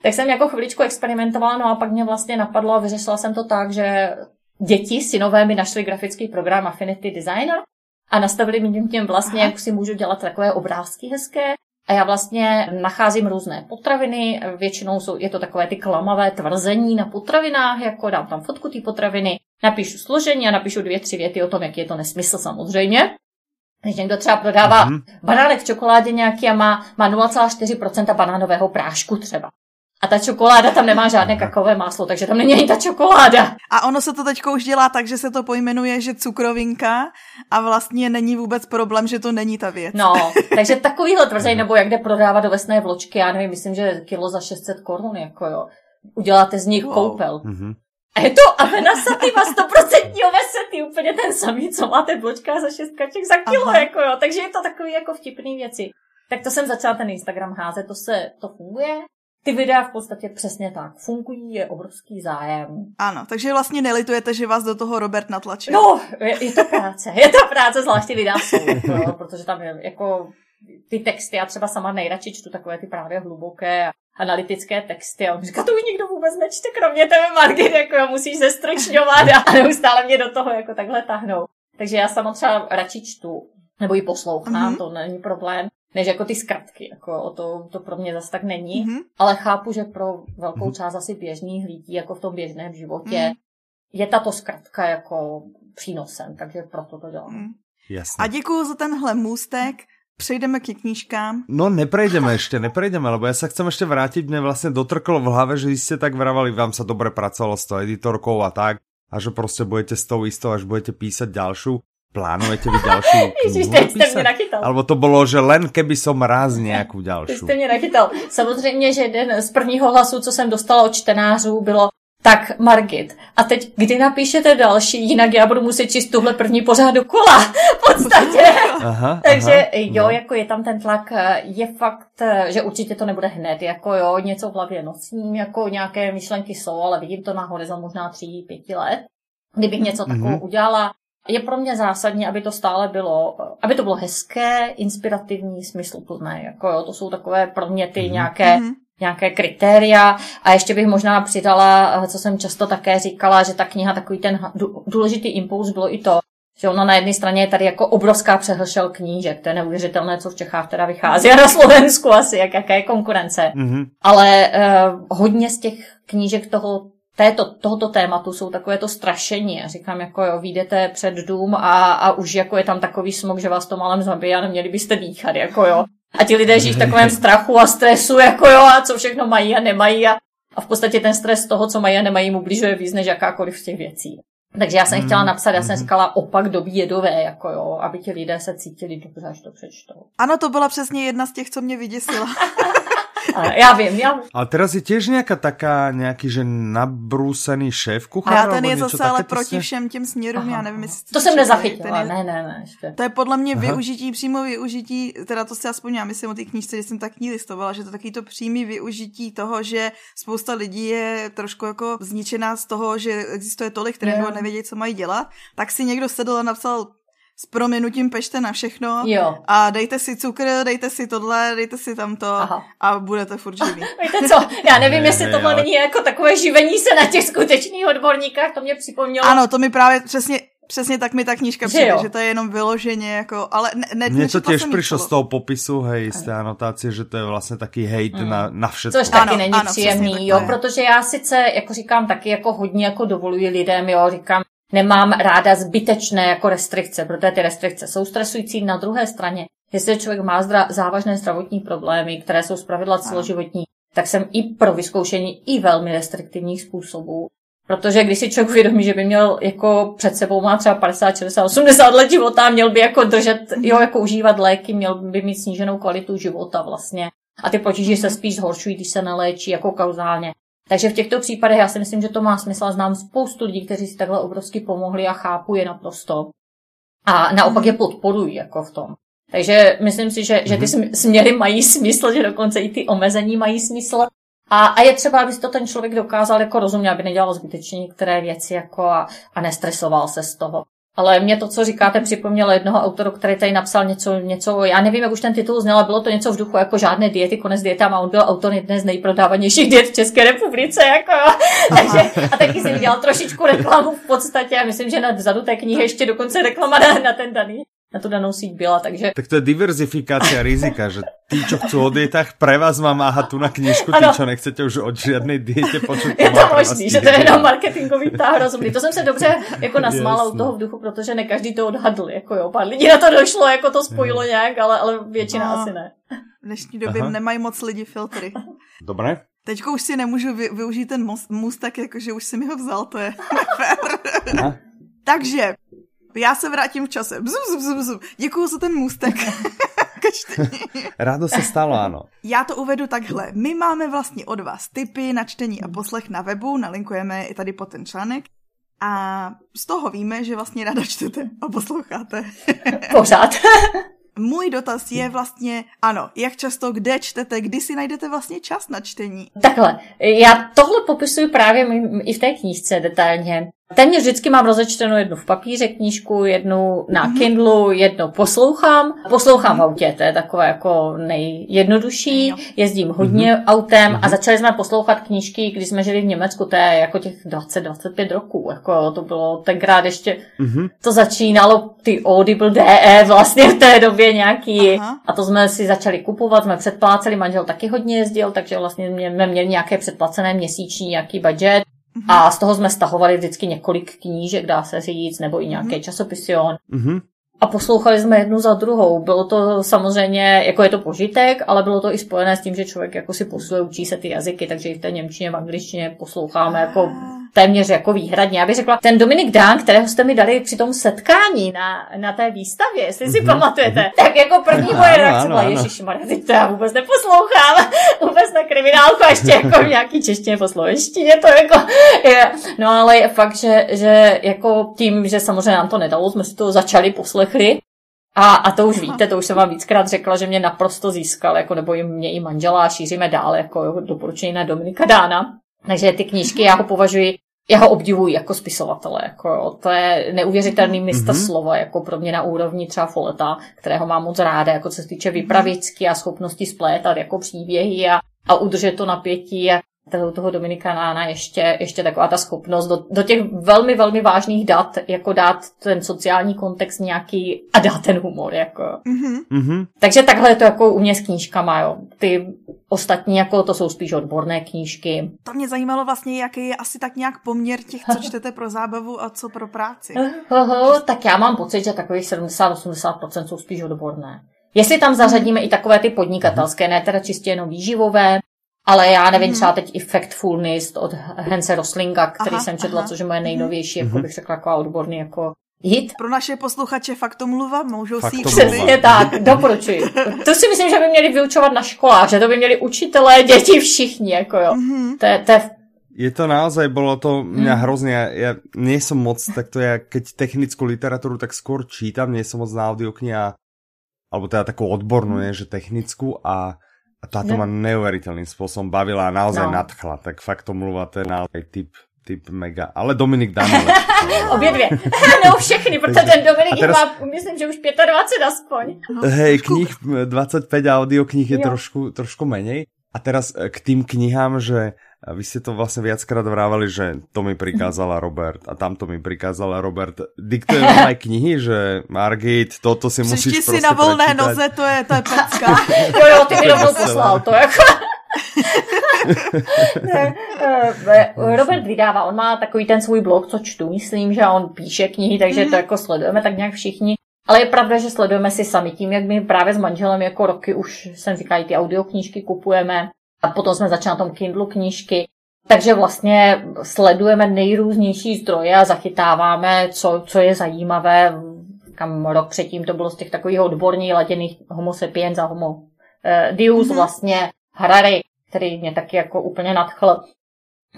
Tak jsem jako chviličku experimentovala, no a pak mě vlastně napadlo a vyřešila jsem to tak, že děti, synové mi našli grafický program Affinity Designer a nastavili mi tím vlastně, jak si můžu dělat takové obrázky hezké. A já vlastně nacházím různé potraviny, většinou jsou, je to takové ty klamavé tvrzení na potravinách, jako dám tam fotku té potraviny, napíšu složení a napíšu dvě, tři věty o tom, jak je to nesmysl samozřejmě. Když někdo třeba prodává mm-hmm. banánek v čokoládě nějaký a má, má 0,4% banánového prášku třeba. A ta čokoláda tam nemá žádné kakové máslo, takže tam není ani ta čokoláda. A ono se to teď už dělá tak, že se to pojmenuje, že cukrovinka a vlastně není vůbec problém, že to není ta věc. No, takže takovýhle tvrzej, nebo jak jde prodávat do vesné vločky, já nevím, myslím, že kilo za 600 korun, jako jo. Uděláte z nich wow. koupel. Mm-hmm. A je to avena sativa 100% ovesety, úplně ten samý, co máte vločka za 6 kaček za kilo, Aha. jako jo. Takže je to takový jako vtipný věci. Tak to jsem začala ten Instagram házet, to se, to funguje. Ty videa v podstatě přesně tak fungují, je obrovský zájem. Ano, takže vlastně nelitujete, že vás do toho Robert natlačil. No, je, je to práce, je to práce, zvláště videa jsou, jo, protože tam je jako ty texty, já třeba sama nejradši čtu takové ty právě hluboké analytické texty a on říká, to už nikdo vůbec nečte, kromě tebe, Margit, jako jo, musíš zestručňovat a, a neustále mě do toho jako takhle tahnou. Takže já sama třeba radši čtu, nebo ji poslouchám, mm-hmm. to není problém než jako ty zkratky. Jako to, to pro mě zase tak není. Mm-hmm. Ale chápu, že pro velkou mm-hmm. část asi běžných lidí, jako v tom běžném životě, mm-hmm. je tato zkratka jako přínosem, takže proto to dělám. Mm. Jasne. A děkuji za tenhle můstek. Přejdeme k knížkám. No neprejdeme ešte, neprejdeme, lebo ja sa chcem ešte vrátiť, mne vlastne dotrklo v hlave, že ste tak vravali, vám sa dobre pracovalo s tou editorkou a tak, a že prostě budete s tou istou, až budete písať ďalšiu. Plánujete vy ďalšiu Ježiš, teď jste mě nachytal. Alebo to bylo, že len keby som raz nějakou další. jste mě nachytal. Samozřejmě, že jeden z prvního hlasu, co jsem dostala od čtenářů, bylo tak Margit, a teď kdy napíšete další, jinak já budu muset číst tuhle první pořád kola, v podstatě. Aha, Takže aha, jo, no. jako je tam ten tlak, je fakt, že určitě to nebude hned, jako jo, něco v hlavě nosím, jako nějaké myšlenky jsou, ale vidím to na horizont možná tří, pěti let. Kdybych něco takového mm-hmm. udělala, je pro mě zásadní, aby to stále bylo, aby to bylo hezké, inspirativní, smysluplné. Jako jo, to jsou takové pro mě ty mm-hmm. nějaké, mm-hmm. nějaké kritéria. A ještě bych možná přidala, co jsem často také říkala, že ta kniha, takový ten důležitý impuls bylo i to, že ono na jedné straně je tady jako obrovská přehlšel knížek, to je neuvěřitelné, co v Čechách teda vychází a na Slovensku asi, jak, jaká je konkurence. Mm-hmm. Ale uh, hodně z těch knížek toho této, tohoto tématu jsou takové to strašení. A říkám, jako jo, vyjdete před dům a, a už jako je tam takový smog, že vás to malem zabije a neměli byste dýchat, jako jo. A ti lidé žijí v takovém strachu a stresu, jako jo, a co všechno mají a nemají. A, a v podstatě ten stres toho, co mají a nemají, mu blížuje víc než jakákoliv z těch věcí. Takže já jsem chtěla napsat, já jsem mhm. říkala opak doby jedové, jako jo, aby ti lidé se cítili dobře, až to přečtou. Ano, to byla přesně jedna z těch, co mě vyděsila. já vím, já... Ale teraz je tiež nějaká taká, nějaký, že nabrúsený šéf kuchař? A ten je zase ale proti všem těm směrům, Aha. já nevím, jestli... To jsem nezachytila, je... ne, ne, ne. Ještě. To je podle mě Aha. využití, přímo využití, teda to si aspoň já myslím o té knížce, že jsem tak ní listovala, že to taky to přímý využití toho, že spousta lidí je trošku jako zničená z toho, že existuje tolik trendů a nevědí, co mají dělat, tak si někdo sedl a napsal s proměnutím pešte na všechno jo. a dejte si cukr, dejte si tohle, dejte si tamto Aha. a budete furt živí. Víte co, já nevím, ne, jestli ne, tohle ale... není jako takové živení se na těch skutečných odborníkách, to mě připomnělo. Ano, to mi právě přesně, přesně tak mi ta knížka přijde, že, že to je jenom vyloženě jako, ale ne, ne Mně to těž přišlo z toho popisu, hej, z té anotace, že to je vlastně taky hejt mm. na, na všechno. Což taky ano, není ano, příjemný, jo, protože já sice, jako říkám, taky jako hodně jako dovoluji lidem, jo, říkám, Nemám ráda zbytečné jako restrikce, protože ty restrikce jsou stresující. Na druhé straně, jestli člověk má zdra- závažné zdravotní problémy, které jsou zpravidla celoživotní, tak jsem i pro vyzkoušení i velmi restriktivních způsobů. Protože když si člověk uvědomí, že by měl jako před sebou má třeba 50, 60, 80 let života, měl by jako držet, jo, jako užívat léky, měl by mít sníženou kvalitu života vlastně. A ty potíže se spíš zhoršují, když se neléčí jako kauzálně. Takže v těchto případech já si myslím, že to má smysl. Znám spoustu lidí, kteří si takhle obrovsky pomohli a chápu je naprosto. A naopak je podporují jako v tom. Takže myslím si, že, že ty mhm. směry mají smysl, že dokonce i ty omezení mají smysl. A, a je třeba, aby to ten člověk dokázal jako rozumět, aby nedělal zbytečně některé věci jako a, a nestresoval se z toho. Ale mě to, co říkáte, připomnělo jednoho autoru, který tady napsal něco, něco, já nevím, jak už ten titul zněl, ale bylo to něco v duchu jako žádné diety, konec dietám a on byl autor jedné z nejprodávanějších diet v České republice. Jako, Takže, a taky si udělal trošičku reklamu v podstatě a myslím, že na vzadu té knihy ještě dokonce reklama na, na ten daný na tu danou síť byla, takže... Tak to je diverzifikácia rizika, že tí, čo chcú o dietách, pre vás má máhat tu na knižku, tí, čo nechcete už od žiadnej diete počuť. Je to možný, že to je jenom marketingový táh rozumný. To jsem se dobře jako nasmála u toho v duchu, protože ne každý to odhadl, jako jo, pár lidí na to došlo, jako to spojilo nějak, ale, ale většina no, asi ne. V dnešní době Aha. nemají moc lidi filtry. Dobré. Teďko už si nemůžu vy, využít ten můstek, jakože už si mi ho vzal, to je Takže já se vrátím v čase. Bzum, bzum, bzum. Děkuju za ten můstek. Rádo se stalo, ano. Já to uvedu takhle. My máme vlastně od vás tipy na čtení a poslech na webu, nalinkujeme i tady po ten článek. A z toho víme, že vlastně ráda čtete a posloucháte. Pořád. Můj dotaz je vlastně, ano, jak často, kde čtete, kdy si najdete vlastně čas na čtení? Takhle, já tohle popisuju právě i v té knížce detailně. Téměř vždycky mám rozečtenou jednu v papíře knížku, jednu na mm-hmm. Kindlu, jednu poslouchám. Poslouchám v autě, to je takové jako nejjednodušší. Jezdím hodně mm-hmm. autem a mhm. začali jsme poslouchat knížky, když jsme žili v Německu, to je jako těch 20-25 roků. Jako to bylo tenkrát ještě, mm-hmm. to začínalo ty Audible DE vlastně v té době nějaký. Aha. A to jsme si začali kupovat, jsme předpláceli, manžel taky hodně jezdil, takže vlastně jsme měli nějaké předplacené měsíční nějaký budget. A z toho jsme stahovali vždycky několik knížek, dá se říct, nebo i nějaké mm-hmm. časopisy. Mm-hmm. A poslouchali jsme jednu za druhou. Bylo to samozřejmě, jako je to požitek, ale bylo to i spojené s tím, že člověk jako si posluje, učí se ty jazyky, takže i v té Němčině, v angličtině posloucháme jako téměř jako výhradně. Já bych řekla, ten Dominik Dán, kterého jste mi dali při tom setkání na, na té výstavě, jestli si mm-hmm. pamatujete, mhm. tak jako první moje reakce byla, teď to já vůbec neposlouchám, vůbec na kriminálku a ještě jako v nějaký češtině po slovenštině, to jako je. No ale je fakt, že, že jako tím, že samozřejmě nám to nedalo, jsme si to začali poslechli, a, a to už víte, to už jsem vám víckrát řekla, že mě naprosto získal, jako, nebo mě i manžela a šíříme dál, jako doporučení na Dominika Dána. Takže ty knížky já ho považuji, já ho obdivuji jako spisovatele. Jako jo. To je neuvěřitelný mistr mm-hmm. slova, jako pro mě na úrovni třeba Foleta, kterého mám moc ráda, jako co se týče vypravěcky a schopnosti splétat jako příběhy a, a udržet to napětí. A toho Dominikána ještě, ještě taková ta schopnost do, do těch velmi, velmi vážných dat, jako dát ten sociální kontext nějaký a dát ten humor, jako. Mm-hmm. Takže takhle je to jako u mě s knížkama, jo. Ty ostatní, jako to jsou spíš odborné knížky. To mě zajímalo vlastně, jaký je asi tak nějak poměr těch, co čtete pro zábavu a co pro práci. tak já mám pocit, že takových 70-80% jsou spíš odborné. Jestli tam zařadíme i takové ty podnikatelské, ne teda čistě jenom výživové, ale já nevím, mm. třeba teď i Factfulness od Hense Roslinga, který aha, jsem četla, aha. což je moje nejnovější, mm. jako mhm. bych řekla, jako odborný jako hit. Pro naše posluchače faktomluva můžou si ji Přesně tak, doporučuji. To si myslím, že by měli vyučovat na školách, že to by měli učitelé, děti, všichni, jako jo. Mm-hmm. To, je, to je je to naozaj, bolo to mňa mm. hrozne, ja, ja nie som moc, tak to ja keď technickú literatúru tak skôr čítam, nie som moc na audiokniha, alebo teda takú odbornú, nie, že technickú a a táto ma neuveriteľným spôsobom bavila a naozaj no. nadchla. Tak fakt to mluva, to je naozaj typ, typ mega. Ale Dominik dá Obě dvě. no všechny, protože ten Dominik teraz... má, myslím, že už 25 aspoň. Hej, knih 25 audio knih je trošku, trošku menej. A teraz e, k tým knihám, že a vy ste to vlastne viackrát vrávali, že to mi prikázala Robert a tamto mi prikázala Robert. Diktuje vám aj knihy, že Margit, toto si musíš si na volné prečítať. noze, to je, to je pecka. jo, jo, ty mi rovnou poslal to, jako. Eh, Robert vydává, on má takový ten svůj blog, co čtu, myslím, že on píše knihy, takže to mhm. jako sledujeme tak nějak všichni. Ale je pravda, že sledujeme si sami tím, jak my právě s manželem jako roky už, jsem říkala, ty audioknížky kupujeme, a potom jsme začali na tom Kindlu knížky. Takže vlastně sledujeme nejrůznější zdroje a zachytáváme, co, co je zajímavé. Kam rok předtím to bylo z těch takových odborných laděných homo sapiens a homo eh, dius mm-hmm. vlastně Harari, který mě taky jako úplně nadchl.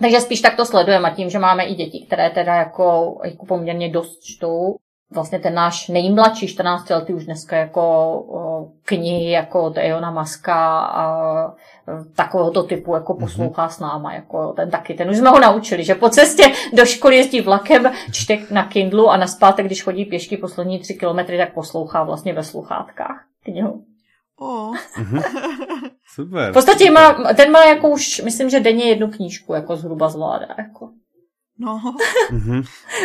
Takže spíš tak to sledujeme a tím, že máme i děti, které teda jako, jako poměrně dost čtou, vlastně ten náš nejmladší 14 letý už dneska jako knihy jako od Eona Maska a takovéhoto typu jako mhm. poslouchá s náma, jako ten taky, ten už jsme ho naučili, že po cestě do školy jezdí vlakem, čte na Kindlu a naspátek, když chodí pěšky poslední tři kilometry, tak poslouchá vlastně ve sluchátkách knihu. Oh. Super. V podstatě má, ten má jako už, myslím, že denně jednu knížku jako zhruba zvládá. Jako. No.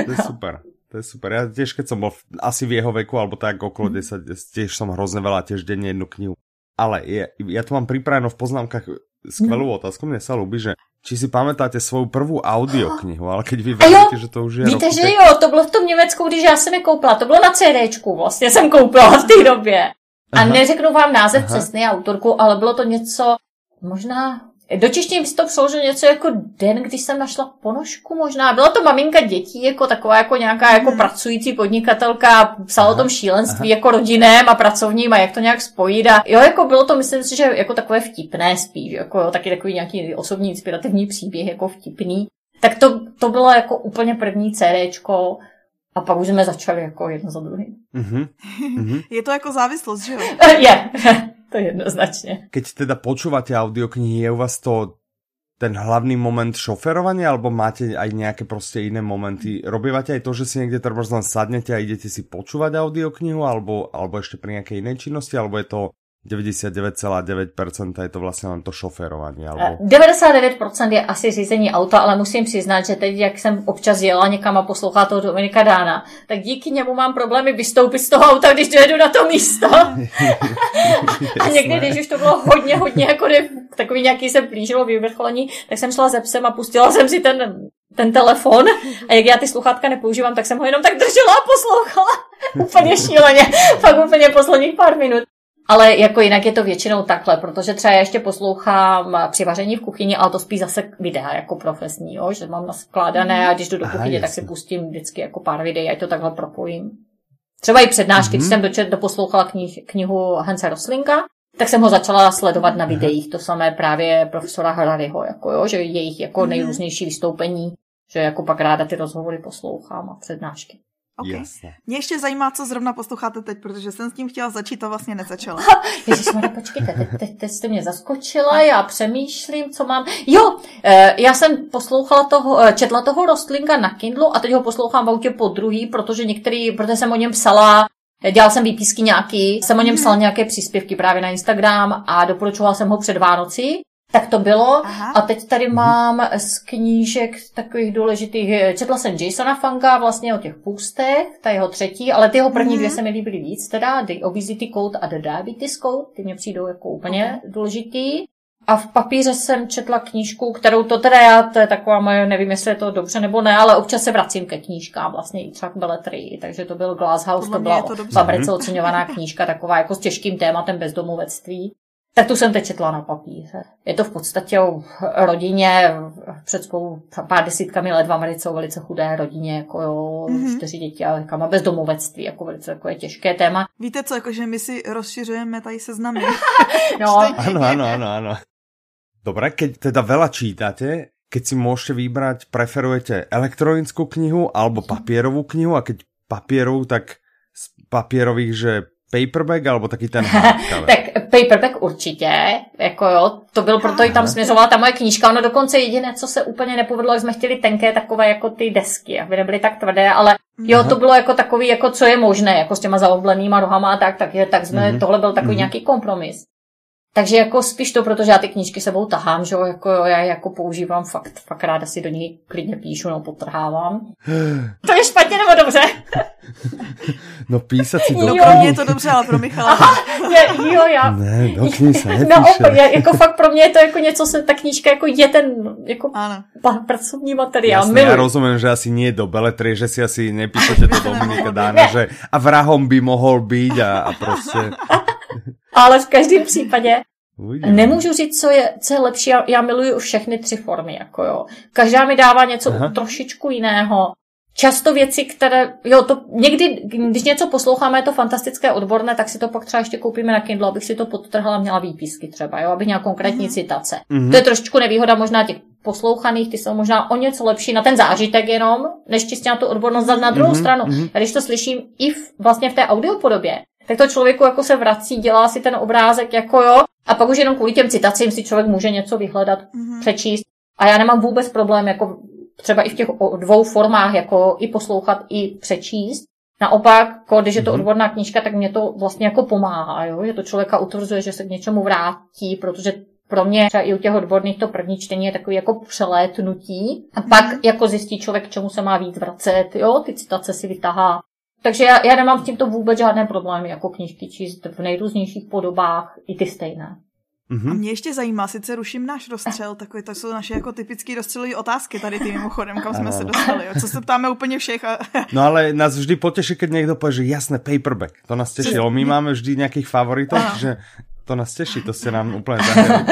To je super. To je super. Ja tiež, keď som bol v, asi v jeho veku, alebo tak okolo 10, tiež som hrozne veľa, tiež denne jednu knihu. Ale je, ja tu mám pripraveno v poznámkach skvelú no. otázku. Mne sa ľúbi, že či si pamätáte svoju prvú audioknihu, ale keď vy vidíte, že to už je... Víte, že jo, to bylo v tom Německu, když já jsem je koupila. To bylo na CDčku, vlastně jsem koupila v té době. A Aha. neřeknu vám název Aha. přesný autorku, ale bylo to něco, možná do češtiny by to přeložil něco jako den, když jsem našla ponožku možná. Byla to maminka dětí, jako taková jako nějaká jako hmm. pracující podnikatelka, psala o tom šílenství aha. jako rodinném a pracovním a jak to nějak spojit. A jo, jako bylo to, myslím si, že jako takové vtipné spíš, jako jo, taky takový nějaký osobní inspirativní příběh, jako vtipný. Tak to, to bylo jako úplně první CDčko, a pak už jsme začali jako jedno za druhým. Mm-hmm. Je to jako závislost, že jo? je. to jednoznačne. Keď teda počúvate audioknihy, je u vás to ten hlavný moment šoferovania, alebo máte aj nejaké proste iné momenty? Robívate aj to, že si niekde treba len sadnete a idete si počúvať audioknihu, alebo, alebo ešte pri nejakej inej činnosti, alebo je to 99,9% je to vlastně len to šoférování. Alebo... 99% je asi řízení auta, ale musím přiznat, že teď, jak jsem občas jela někam a poslouchala toho Dominika Dána, tak díky němu mám problémy vystoupit z toho auta, když dojedu na to místo. a někdy, když už to bylo hodně, hodně jako ne, takový nějaký se blížilo vyvrcholení, tak jsem šla ze psem a pustila jsem si ten ten telefon a jak já ty sluchátka nepoužívám, tak jsem ho jenom tak držela a poslouchala. úplně šíleně. Fakt úplně posledních pár minut. Ale jako jinak je to většinou takhle, protože třeba já ještě poslouchám při vaření v kuchyni, ale to spíš zase videa jako profesní, jo, že mám naskládané a když jdu do kuchyně, Aha, tak si pustím vždycky jako pár videí, ať to takhle propojím. Třeba i přednášky, mm-hmm. když jsem dočet, doposlouchala knih, knihu Hansa Roslinga, tak jsem ho začala sledovat na videích, to samé právě profesora Harariho, jako jo, že jejich jako mm-hmm. nejrůznější vystoupení, že jako pak ráda ty rozhovory poslouchám a přednášky. Okay. Jasně. Mě ještě zajímá, co zrovna posloucháte teď, protože jsem s tím chtěla začít a vlastně nezačala. Ježišmarja, počkejte, teď, teď, teď jste mě zaskočila, já přemýšlím, co mám. Jo, eh, já jsem poslouchala toho, eh, četla toho Rostlinga na Kindlu a teď ho poslouchám v autě po druhý, protože některý, protože jsem o něm psala Dělal jsem výpisky nějaký, jsem o něm psala nějaké příspěvky právě na Instagram a doporučovala jsem ho před Vánoci. Tak to bylo. Aha. A teď tady mám z knížek takových důležitých. Četla jsem Jasona Fanga vlastně o těch půstech, ta jeho třetí, ale ty jeho první mm-hmm. dvě se mi líbily víc, teda The Obesity Code a The Diabetes Code, ty mě přijdou jako úplně okay. důležitý. A v papíře jsem četla knížku, kterou to teda já, to je taková moje, nevím, jestli je to dobře nebo ne, ale občas se vracím ke knížkám, vlastně i třeba k beletrii, takže to byl Glasshouse, to byla to v Americe oceňovaná knížka, taková jako s těžkým tématem bezdomovectví. Tak tu jsem teď četla na papíře. Je to v podstatě o rodině před spolu pár desítkami let v Americe o velice chudé rodině, jako jo, mm-hmm. čtyři děti a kam bez domovectví, jako velice jako je těžké téma. Víte co, jakože my si rozšiřujeme tady seznamy. no. ano, ano, ano, ano. Dobre, keď teda veľa čítate, keď si môžete vybrať, preferujete elektronickú knihu alebo papierovú knihu a keď papierovú, tak z papierových, že paperback alebo taký ten Tak paperback určitě, jako jo, to byl proto i tam směřovala ta moje knížka, ono dokonce jediné, co se úplně nepovedlo, jak jsme chtěli tenké takové jako ty desky, aby nebyly tak tvrdé, ale jo, to bylo jako takový, jako co je možné, jako s těma zaoblenýma rohama a tak, tak, tak jsme, mm-hmm. tohle byl takový mm-hmm. nějaký kompromis. Takže jako spíš to, protože já ty knížky sebou tahám, že jo, jako já jako používám fakt, fakt ráda si do ní klidně píšu, no potrhávám. To je špatně nebo dobře? No písat si do No pro mě je to dobře, ale pro Michala. Aha, je, jo, já. Ne, do knihy se nepíše. No, je, jako fakt pro mě je to jako něco, se ta knížka jako je ten jako ano. pracovní materiál. Jasne, já rozumím, že asi nie do beletry, že si asi nepíšete to Dominika Dána, že a vrahom by mohl být a, a prostě... Ale v každém případě Ujdeme. Nemůžu říct, co je, co je lepší. Já, já miluji všechny tři formy. Jako jo. Každá mi dává něco Aha. trošičku jiného. Často věci, které, jo, to někdy, když něco posloucháme, je to fantastické, odborné, tak si to pak třeba ještě koupíme na Kindle, abych si to podtrhla, měla výpisky třeba, jo, abych měla konkrétní mm-hmm. citace. Mm-hmm. To je trošičku nevýhoda možná těch poslouchaných, ty jsou možná o něco lepší na ten zážitek jenom, než čistě na tu odbornost. Na druhou mm-hmm. stranu, mm-hmm. a když to slyším i v, vlastně v té audiopodobě, tak to člověku jako se vrací, dělá si ten obrázek jako jo, a pak už jenom kvůli těm citacím si člověk může něco vyhledat, mm-hmm. přečíst. A já nemám vůbec problém jako třeba i v těch dvou formách, jako i poslouchat, i přečíst. Naopak, když je to mhm. odborná knížka, tak mě to vlastně jako pomáhá, jo? že to člověka utvrzuje, že se k něčemu vrátí, protože pro mě třeba i u těch odborných to první čtení je takový jako přelétnutí a pak mm. jako zjistí člověk, k čemu se má víc vracet, jo, ty citace si vytahá. Takže já, já nemám s tímto vůbec žádné problémy, jako knížky číst v nejrůznějších podobách, i ty stejné. Mm-hmm. A mě ještě zajímá, sice ruším náš rozstřel, takové to jsou naše jako typické rozstřelové otázky tady tím mimochodem, kam jsme se dostali, jo. co se ptáme úplně všech. A... no ale nás vždy potěší, když někdo povie, že jasné, paperback, to nás těšilo. My máme vždy nějakých favoritů, že to nás těší, to se nám úplně zahrali.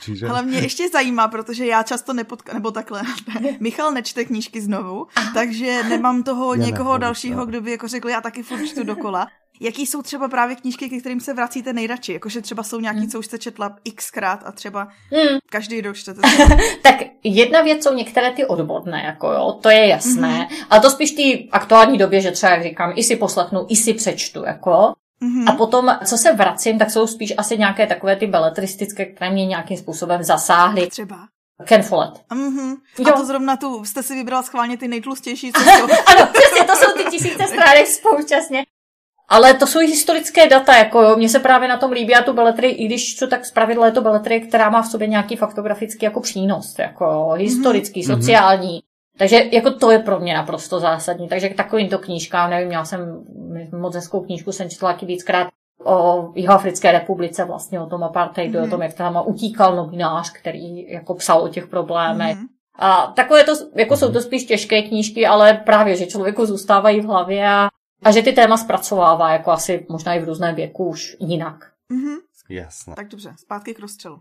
Čiže... Ale mě ještě zajímá, protože já často nepotkám, nebo takhle, Michal nečte knížky znovu, takže nemám toho já někoho ne, dalšího, kdo by jako řekl, já taky furt čtu dokola. Jaký jsou třeba právě knížky, ke kterým se vracíte nejradši? Jakože třeba jsou nějaký, hmm. co už jste četla xkrát a třeba hmm. každý rok čtete. tak jedna věc jsou některé ty odborné, jako jo, to je jasné. Mm-hmm. A to spíš ty aktuální době, že třeba, jak říkám, i si poslechnu, i si přečtu, jako. Mm-hmm. A potom, co se vracím, tak jsou spíš asi nějaké takové ty beletristické, které mě nějakým způsobem zasáhly. Třeba. Ken Follett. Mm-hmm. A to zrovna tu jste si vybrala schválně ty nejtlustější, co jsou. ano, přesně, to jsou ty tisíce stránek spoučasně. Ale to jsou historické data, jako jo, mně se právě na tom líbí a tu beletry, i když to tak zpravidla je to beletry, která má v sobě nějaký faktografický jako přínos, jako historický, mm-hmm. sociální. Takže jako to je pro mě naprosto zásadní. Takže k takovýmto knížkám, nevím, já jsem moc hezkou knížku, jsem četla taky víckrát o Jihoafrické republice, vlastně o tom apartheidu, mm-hmm. o tom, jak tam utíkal novinář, který jako psal o těch problémech. Mm-hmm. A takové to, jako jsou to spíš těžké knížky, ale právě, že člověku zůstávají v hlavě a, a že ty téma zpracovává, jako asi možná i v různém věku už jinak. Mm-hmm. Jasné. Tak dobře, zpátky k rozstřelu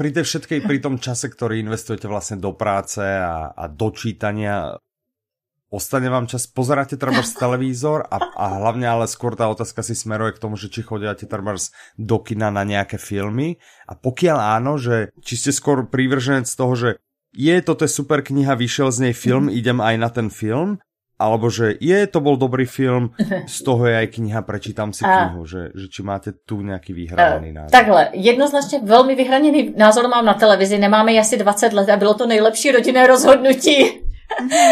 pri tej všetkej, pri tom čase, ktorý investujete vlastne do práce a, a do čítania, ostane vám čas, pozeráte trebárs televízor a, a hlavne ale skôr tá otázka si smeruje k tomu, že či chodíte trebárs do kina na nejaké filmy? A pokiaľ áno, že či ste skôr prívrženec z toho, že je, toto je super kniha, vyšiel z nej film, mm. idem aj na ten film, alebo že je, to bol dobrý film, z toho je aj kniha, prečítam si knihu, že, že či máte tu nějaký vyhraněný názor. Takhle, jednoznačně velmi vyhraněný názor mám na televizi, nemáme asi 20 let a bylo to nejlepší rodinné rozhodnutí.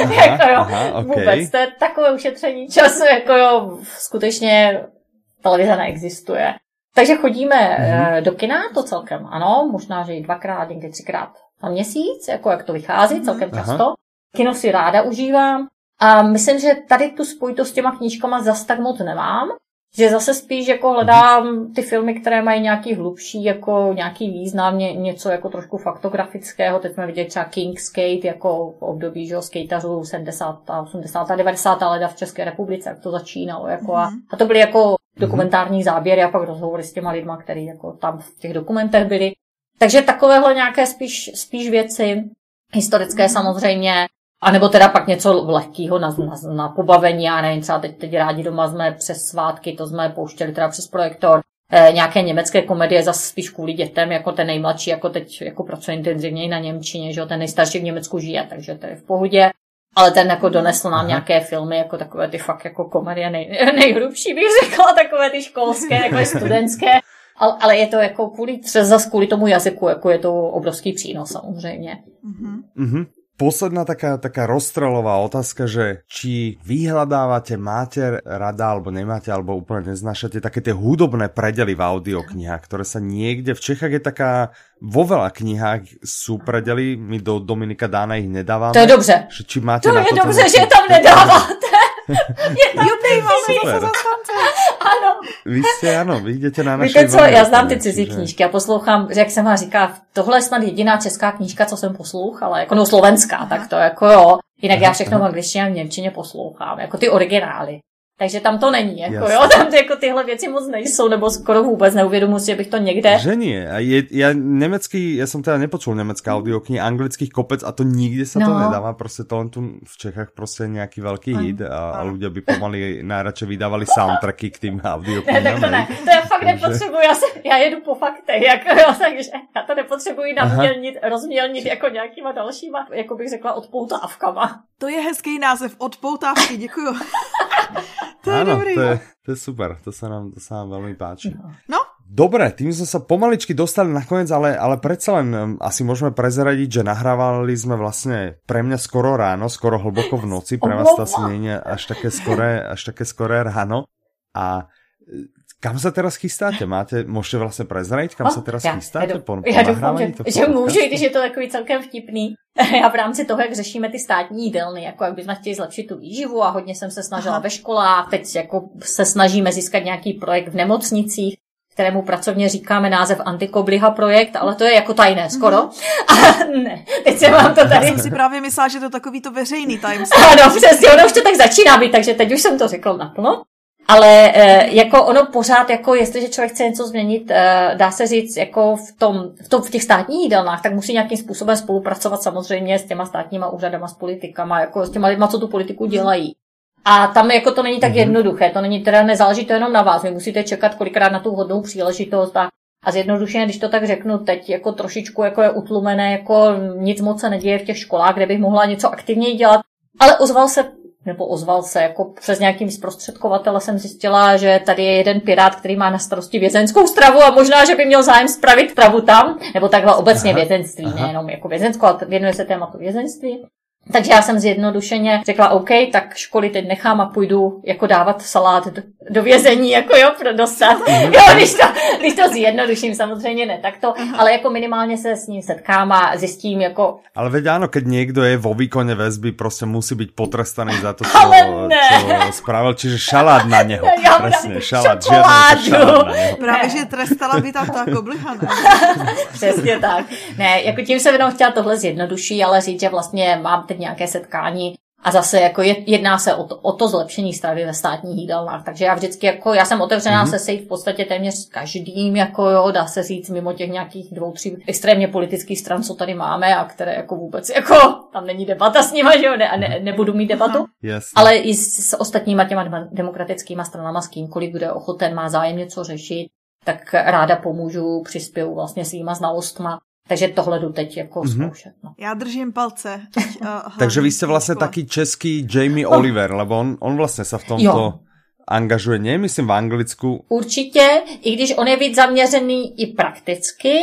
Aha, jako jo, aha, okay. vůbec, to je takové ušetření času, jako jo, skutečně televize neexistuje. Takže chodíme mm-hmm. do kina, to celkem ano, možná, že i dvakrát, někdy třikrát za měsíc, jako jak to vychází, mhm. celkem Aha. často. Kino si ráda užívám. A myslím, že tady tu spojitost s těma knížkama zas tak moc nemám. Že zase spíš jako hledám ty filmy, které mají nějaký hlubší, jako nějaký význam, ně, něco jako trošku faktografického. Teď jsme viděli třeba King Skate, jako v období, že skateařů 70. 80. 90. leta v České republice, jak to začínalo. Jako a, mhm. a to byly jako dokumentární záběry a pak rozhovory s těma lidma, který jako tam v těch dokumentech byli. Takže takovéhle nějaké spíš, spíš věci, historické mhm. samozřejmě, a nebo teda pak něco lehkého na, na, na pobavení, já nevím, třeba teď, teď rádi doma jsme přes svátky, to jsme pouštěli teda přes projektor, e, nějaké německé komedie zase spíš kvůli dětem, jako ten nejmladší, jako teď jako pracuje intenzivněji na Němčině, že jo, ten nejstarší v Německu žije, takže to je v pohodě. Ale ten jako donesl nám Aha. nějaké filmy, jako takové ty fakt jako komedie nej, nejhrubší, bych řekla, takové ty školské, jako studentské. Ale, ale je to jako kvůli, třeba kvůli tomu jazyku, jako je to obrovský přínos samozřejmě. Mm-hmm. Posledná taká, taká rozstrelová otázka, že či vyhľadávate, máte rada, alebo nemáte, alebo úplne neznášate také tie hudobné predely v audioknihách, ktoré sa niekde, v Čechách je taká, vo veľa knihách sú predely, my do Dominika Dána ich nedávame. To je dobře. Či máte to je dobře, že tam nedáváte. Je tam Jupi, Ano. Vy jste, ano, vy jdete na naše Víte co, já znám ty cizí že... knížky a poslouchám, jak jsem vám říká, tohle je snad jediná česká knížka, co jsem poslouchala, jako no slovenská, tak to jako jo. Jinak já všechno v angličtině a v němčině poslouchám, jako ty originály. Takže tam to není, jako Jasne. jo, tam jako tyhle věci moc nejsou, nebo skoro vůbec neuvědomuji si, že bych to někde... Že nie. A je, ja nemecký, ja som teda nepočul nemecká audioknihy, anglických kopec a to nikde sa no. to nedáva, prostě to len tu v Čechách prostě nějaký velký hit a, a ľudia by pomaly najradšej vydávali soundtracky k tým audioknihám. Ne, tak to ne, to já fakt takže... nepotřebuji, já, se, já jedu po faktech, jako jo, takže já to nepotřebuji namělnit, rozmělnit jako nějakýma dalšíma, jako bych řekla, odpoutávkama. To je hezký název, odpoutávky, děkuju. to je Áno, dobrý. To je, to je super, to sa nám, to sa nám veľmi páči. No. Dobre, tým sme sa pomaličky dostali nakoniec, ale, ale predsa len um, asi môžeme prezradiť, že nahrávali sme vlastne pre mňa skoro ráno, skoro hlboko v noci, pre vás to asi nie je až také skoré, až také skoré ráno. A kam se teraz chystáte? Máte, můžete vlastně prezrať, kam oh, se teraz já, chystáte? Já, po, já doufám, že, že můžu, když je to takový celkem vtipný. Já v rámci toho, jak řešíme ty státní jídelny, jako jak bychom chtěli zlepšit tu výživu a hodně jsem se snažila Aha. ve školách, teď jako se snažíme získat nějaký projekt v nemocnicích, kterému pracovně říkáme název Antikobliha projekt, ale to je jako tajné skoro. Mm-hmm. A ne, teď se vám to tady... Já jsem si právě myslela, že to takový to veřejný tajemství. Ano, přesně, ono už to tak začíná být, takže teď už jsem to řekl naplno. Ale e, jako ono pořád, jako jestliže člověk chce něco změnit, e, dá se říct, jako v, tom, v, tom, v těch státních jídelnách, tak musí nějakým způsobem spolupracovat samozřejmě s těma státníma úřadama, s politikama, jako s těma lidma, co tu politiku dělají. A tam jako to není tak mhm. jednoduché, to není teda, nezáleží to jenom na vás, vy musíte čekat kolikrát na tu hodnou příležitost a, a zjednodušeně, když to tak řeknu, teď jako trošičku jako je utlumené, jako nic moc se neděje v těch školách, kde bych mohla něco aktivněji dělat, ale ozval se nebo ozval se, jako přes nějakým zprostředkovatele jsem zjistila, že tady je jeden pirát, který má na starosti vězenskou stravu a možná, že by měl zájem spravit stravu tam, nebo takhle obecně aha, vězenství, aha. nejenom jako vězenskou, ale věnuje se tématu vězenství. Takže já jsem zjednodušeně řekla, OK, tak školy teď nechám a půjdu jako dávat salát do, do vězení, jako jo, pro dostat. Mhm. jo, když to, když to zjednoduším, samozřejmě ne takto, ale jako minimálně se s ním setkám a zjistím, jako... Ale veď áno, keď někdo je vo výkone väzby, prostě musí být potrestaný za to, co, co spravil, čiže šalát na něho. Já Presne, šalát, šalát na něho. Právě, že trestala by tam tak oblihaná. Přesně tak. Ne, jako tím jsem jenom chtěla tohle zjednodušit, ale říct, že vlastně mám teď nějaké setkání a zase jako je, jedná se o to, o to zlepšení stravy ve státních jídelnách. Takže já vždycky jako, já jsem otevřená mm-hmm. se sejít v podstatě téměř s každým, jako jo, dá se říct, mimo těch nějakých dvou, tří extrémně politických stran, co tady máme a které jako vůbec, jako tam není debata s nimi, že jo, ne, ne, nebudu mít debatu. Yes. Ale i s, s ostatníma těma demokratickými stranama, s kýmkoliv, kdo je ochoten, má zájem něco řešit, tak ráda pomůžu, přispěju vlastně svýma znalostma takže tohle jdu teď jako mm-hmm. zkoušet. No. Já držím palce. uh, Takže vy jste vlastně taky český Jamie no. Oliver, lebo on, on vlastně se v tomto... Jo angažuje, nie myslím v Anglicku. Určitě, i když on je víc zaměřený i prakticky,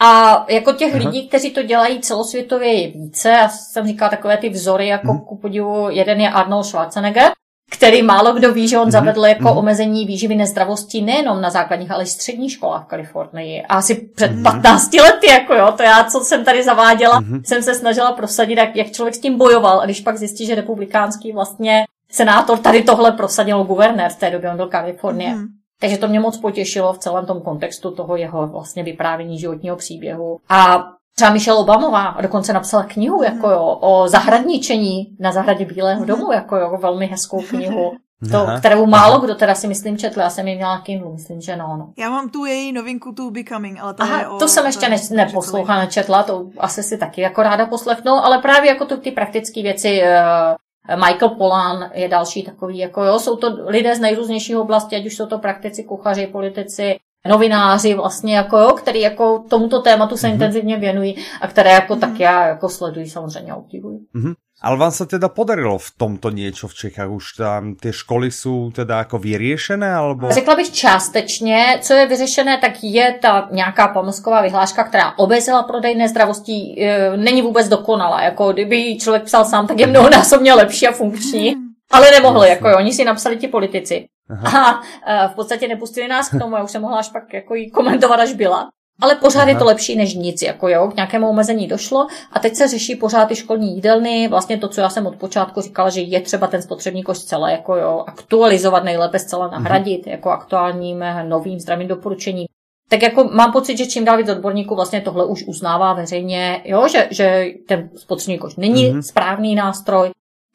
a jako těch Aha. lidí, kteří to dělají celosvětově je více. Já jsem říkala takové ty vzory, jako uh-huh. ku podivu, jeden je Arnold Schwarzenegger, který málo kdo ví, že on mm-hmm. zavedl jako mm-hmm. omezení výživy nezdravosti nejenom na základních, ale i středních školách v Kalifornii. A asi před mm-hmm. 15 lety, jako jo, to já, co jsem tady zaváděla, mm-hmm. jsem se snažila prosadit, jak, jak člověk s tím bojoval. A když pak zjistí, že republikánský vlastně senátor tady tohle prosadil guvernér v té době, on byl Kalifornie. Mm-hmm. Takže to mě moc potěšilo v celém tom kontextu toho jeho vlastně vyprávění životního příběhu. A třeba Michelle Obamová dokonce napsala knihu mm. jako jo, o zahradničení na zahradě Bílého domu, mhm. jako jo, velmi hezkou knihu. To, kterou málo kdo teda si myslím četl, já jsem ji měla Kindle, myslím, že no, no. Já mám tu její novinku, tu Becoming, ale to Aha, je o, to jsem ještě ne, neposlouchala, nečetla, to asi si taky jako ráda poslechnu, ale právě jako tu, ty praktické věci, uh, Michael Pollan je další takový, jako jo, jsou to lidé z nejrůznějších oblastí, ať už jsou to praktici, kuchaři, politici, novináři vlastně, jako jo, který jako tomuto tématu se mm-hmm. intenzivně věnují a které jako mm-hmm. tak já jako sleduji samozřejmě a obdivuji. Mm-hmm. Ale vám se teda podarilo v tomto něco v Čechách? Už tam ty školy jsou teda jako vyřešené? Alebo... Řekla bych částečně. Co je vyřešené, tak je ta nějaká pamlsková vyhláška, která obezila prodej nezdravostí. E, není vůbec dokonalá. Jako kdyby člověk psal sám, tak je mnohonásobně lepší a funkční. Mhm. Ale nemohli, jako jo, oni si napsali ti politici. Aha. A v podstatě nepustili nás k tomu, já už jsem mohla až pak jako jí komentovat, až byla. Ale pořád Aha. je to lepší než nic, jako jo, k nějakému omezení došlo a teď se řeší pořád ty školní jídelny, vlastně to, co já jsem od počátku říkala, že je třeba ten spotřební koš zcela jako jo, aktualizovat, nejlépe zcela mhm. nahradit, uh jako aktuálním eh, novým zdravým doporučením. Tak jako mám pocit, že čím dál víc odborníků vlastně tohle už uznává veřejně, jo, že, že ten spotřební koš není uh správný nástroj,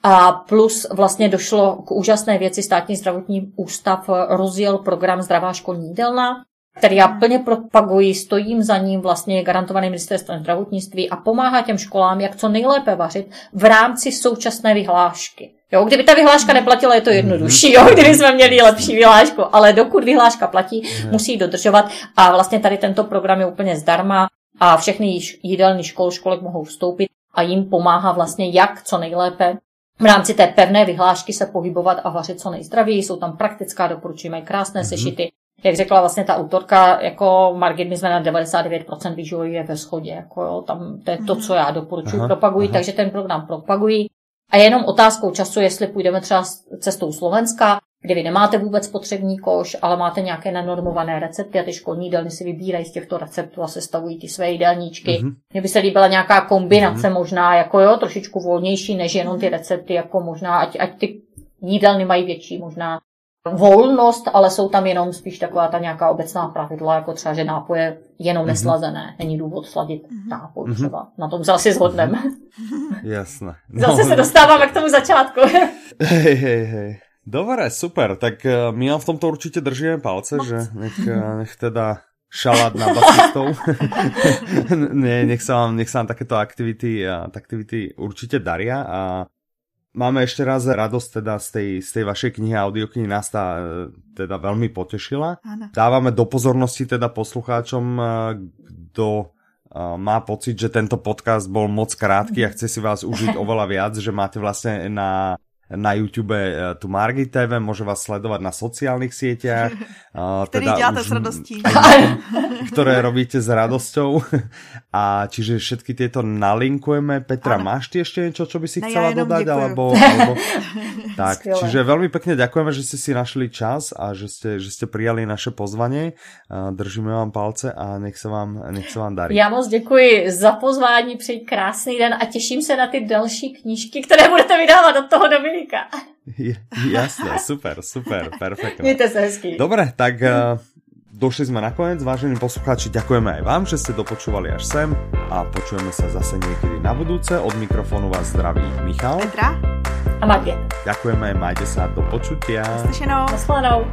a plus vlastně došlo k úžasné věci. Státní zdravotní ústav rozjel program Zdravá školní jídelna, který já plně propaguji, stojím za ním, vlastně je garantovaný ministerstvem zdravotnictví a pomáhá těm školám, jak co nejlépe vařit v rámci současné vyhlášky. Jo, kdyby ta vyhláška neplatila, je to jednodušší, jo, kdyby jsme měli lepší vyhlášku, ale dokud vyhláška platí, musí dodržovat a vlastně tady tento program je úplně zdarma a všechny jídelní škol, školek mohou vstoupit a jim pomáhá vlastně jak co nejlépe v rámci té pevné vyhlášky se pohybovat a vařit co nejzdravěji. Jsou tam praktická doporučení, mají krásné mm-hmm. sešity. Jak řekla vlastně ta autorka, jako Margit, my jsme na 99% výživový je ve schodě. Jako jo, tam to je to, co já doporučuji, aha, propaguji, aha. takže ten program propagují. A je jenom otázkou času, jestli půjdeme třeba cestou Slovenska, kde vy nemáte vůbec potřební koš, ale máte nějaké nenormované recepty a ty školní jídelny si vybírají z těchto receptů a sestavují ty své jídelníčky. Mm-hmm. Mně by se líbila nějaká kombinace mm-hmm. možná, jako jo, trošičku volnější, než jenom ty recepty, jako možná, ať, ať ty jídelny mají větší možná volnost, ale jsou tam jenom spíš taková ta nějaká obecná pravidla, jako třeba, že nápoje jenom mm-hmm. neslazené. Není důvod sladit mm-hmm. nápoj mhm. třeba. Na tom se asi zhodneme. Mm-hmm. Jasné. No, Zase se dostáváme k tomu začátku. hej, hej, hej. Dobre, super. Tak uh, my vám v tomto určite držíme palce, Moc. že nech, uh, nech teda šalát na basistov. Nie, nech sa vám, nech sa vám takéto aktivity, uh, aktivity určite daria a máme ešte raz radosť teda z tej, z tej vašej knihy, audioknihy nás tá teda veľmi potešila. Ano. Dávame do pozornosti teda poslucháčom, kto má pocit, že tento podcast bol moc krátky a chce si vás užiť oveľa viac, že máte vlastne na na YouTube eh, tu Margit TV, môže vás sledovať na sociálnych sieťach. Ktorý teda děláte s radostí. ktoré robíte s radosťou. A čiže všetky tieto nalinkujeme. Petra, ano. máš ty ešte niečo, čo by si ne, chcela dodať? Alebo, alebo... tak, Skvěle. čiže veľmi pekne ďakujeme, že ste si našli čas a že ste, že ste prijali naše pozvanie. Držíme vám palce a nech se vám, nech se vám darí. Já moc děkuji za pozvání, přeji krásný den a těším se na ty další knížky, které budete vydávat od toho doby Dominika. Jasné, super, super, perfektne. Mějte se hezky. Dobre, tak uh, došli sme nakoniec, vážení poslucháči, ďakujeme aj vám, že ste dopočúvali až sem a počujeme sa zase niekedy na budúce. Od mikrofónu vás zdraví Michal. Petra. A Margit. Ďakujeme, majte sa do počutia. Naslyšenou. Nasledanou.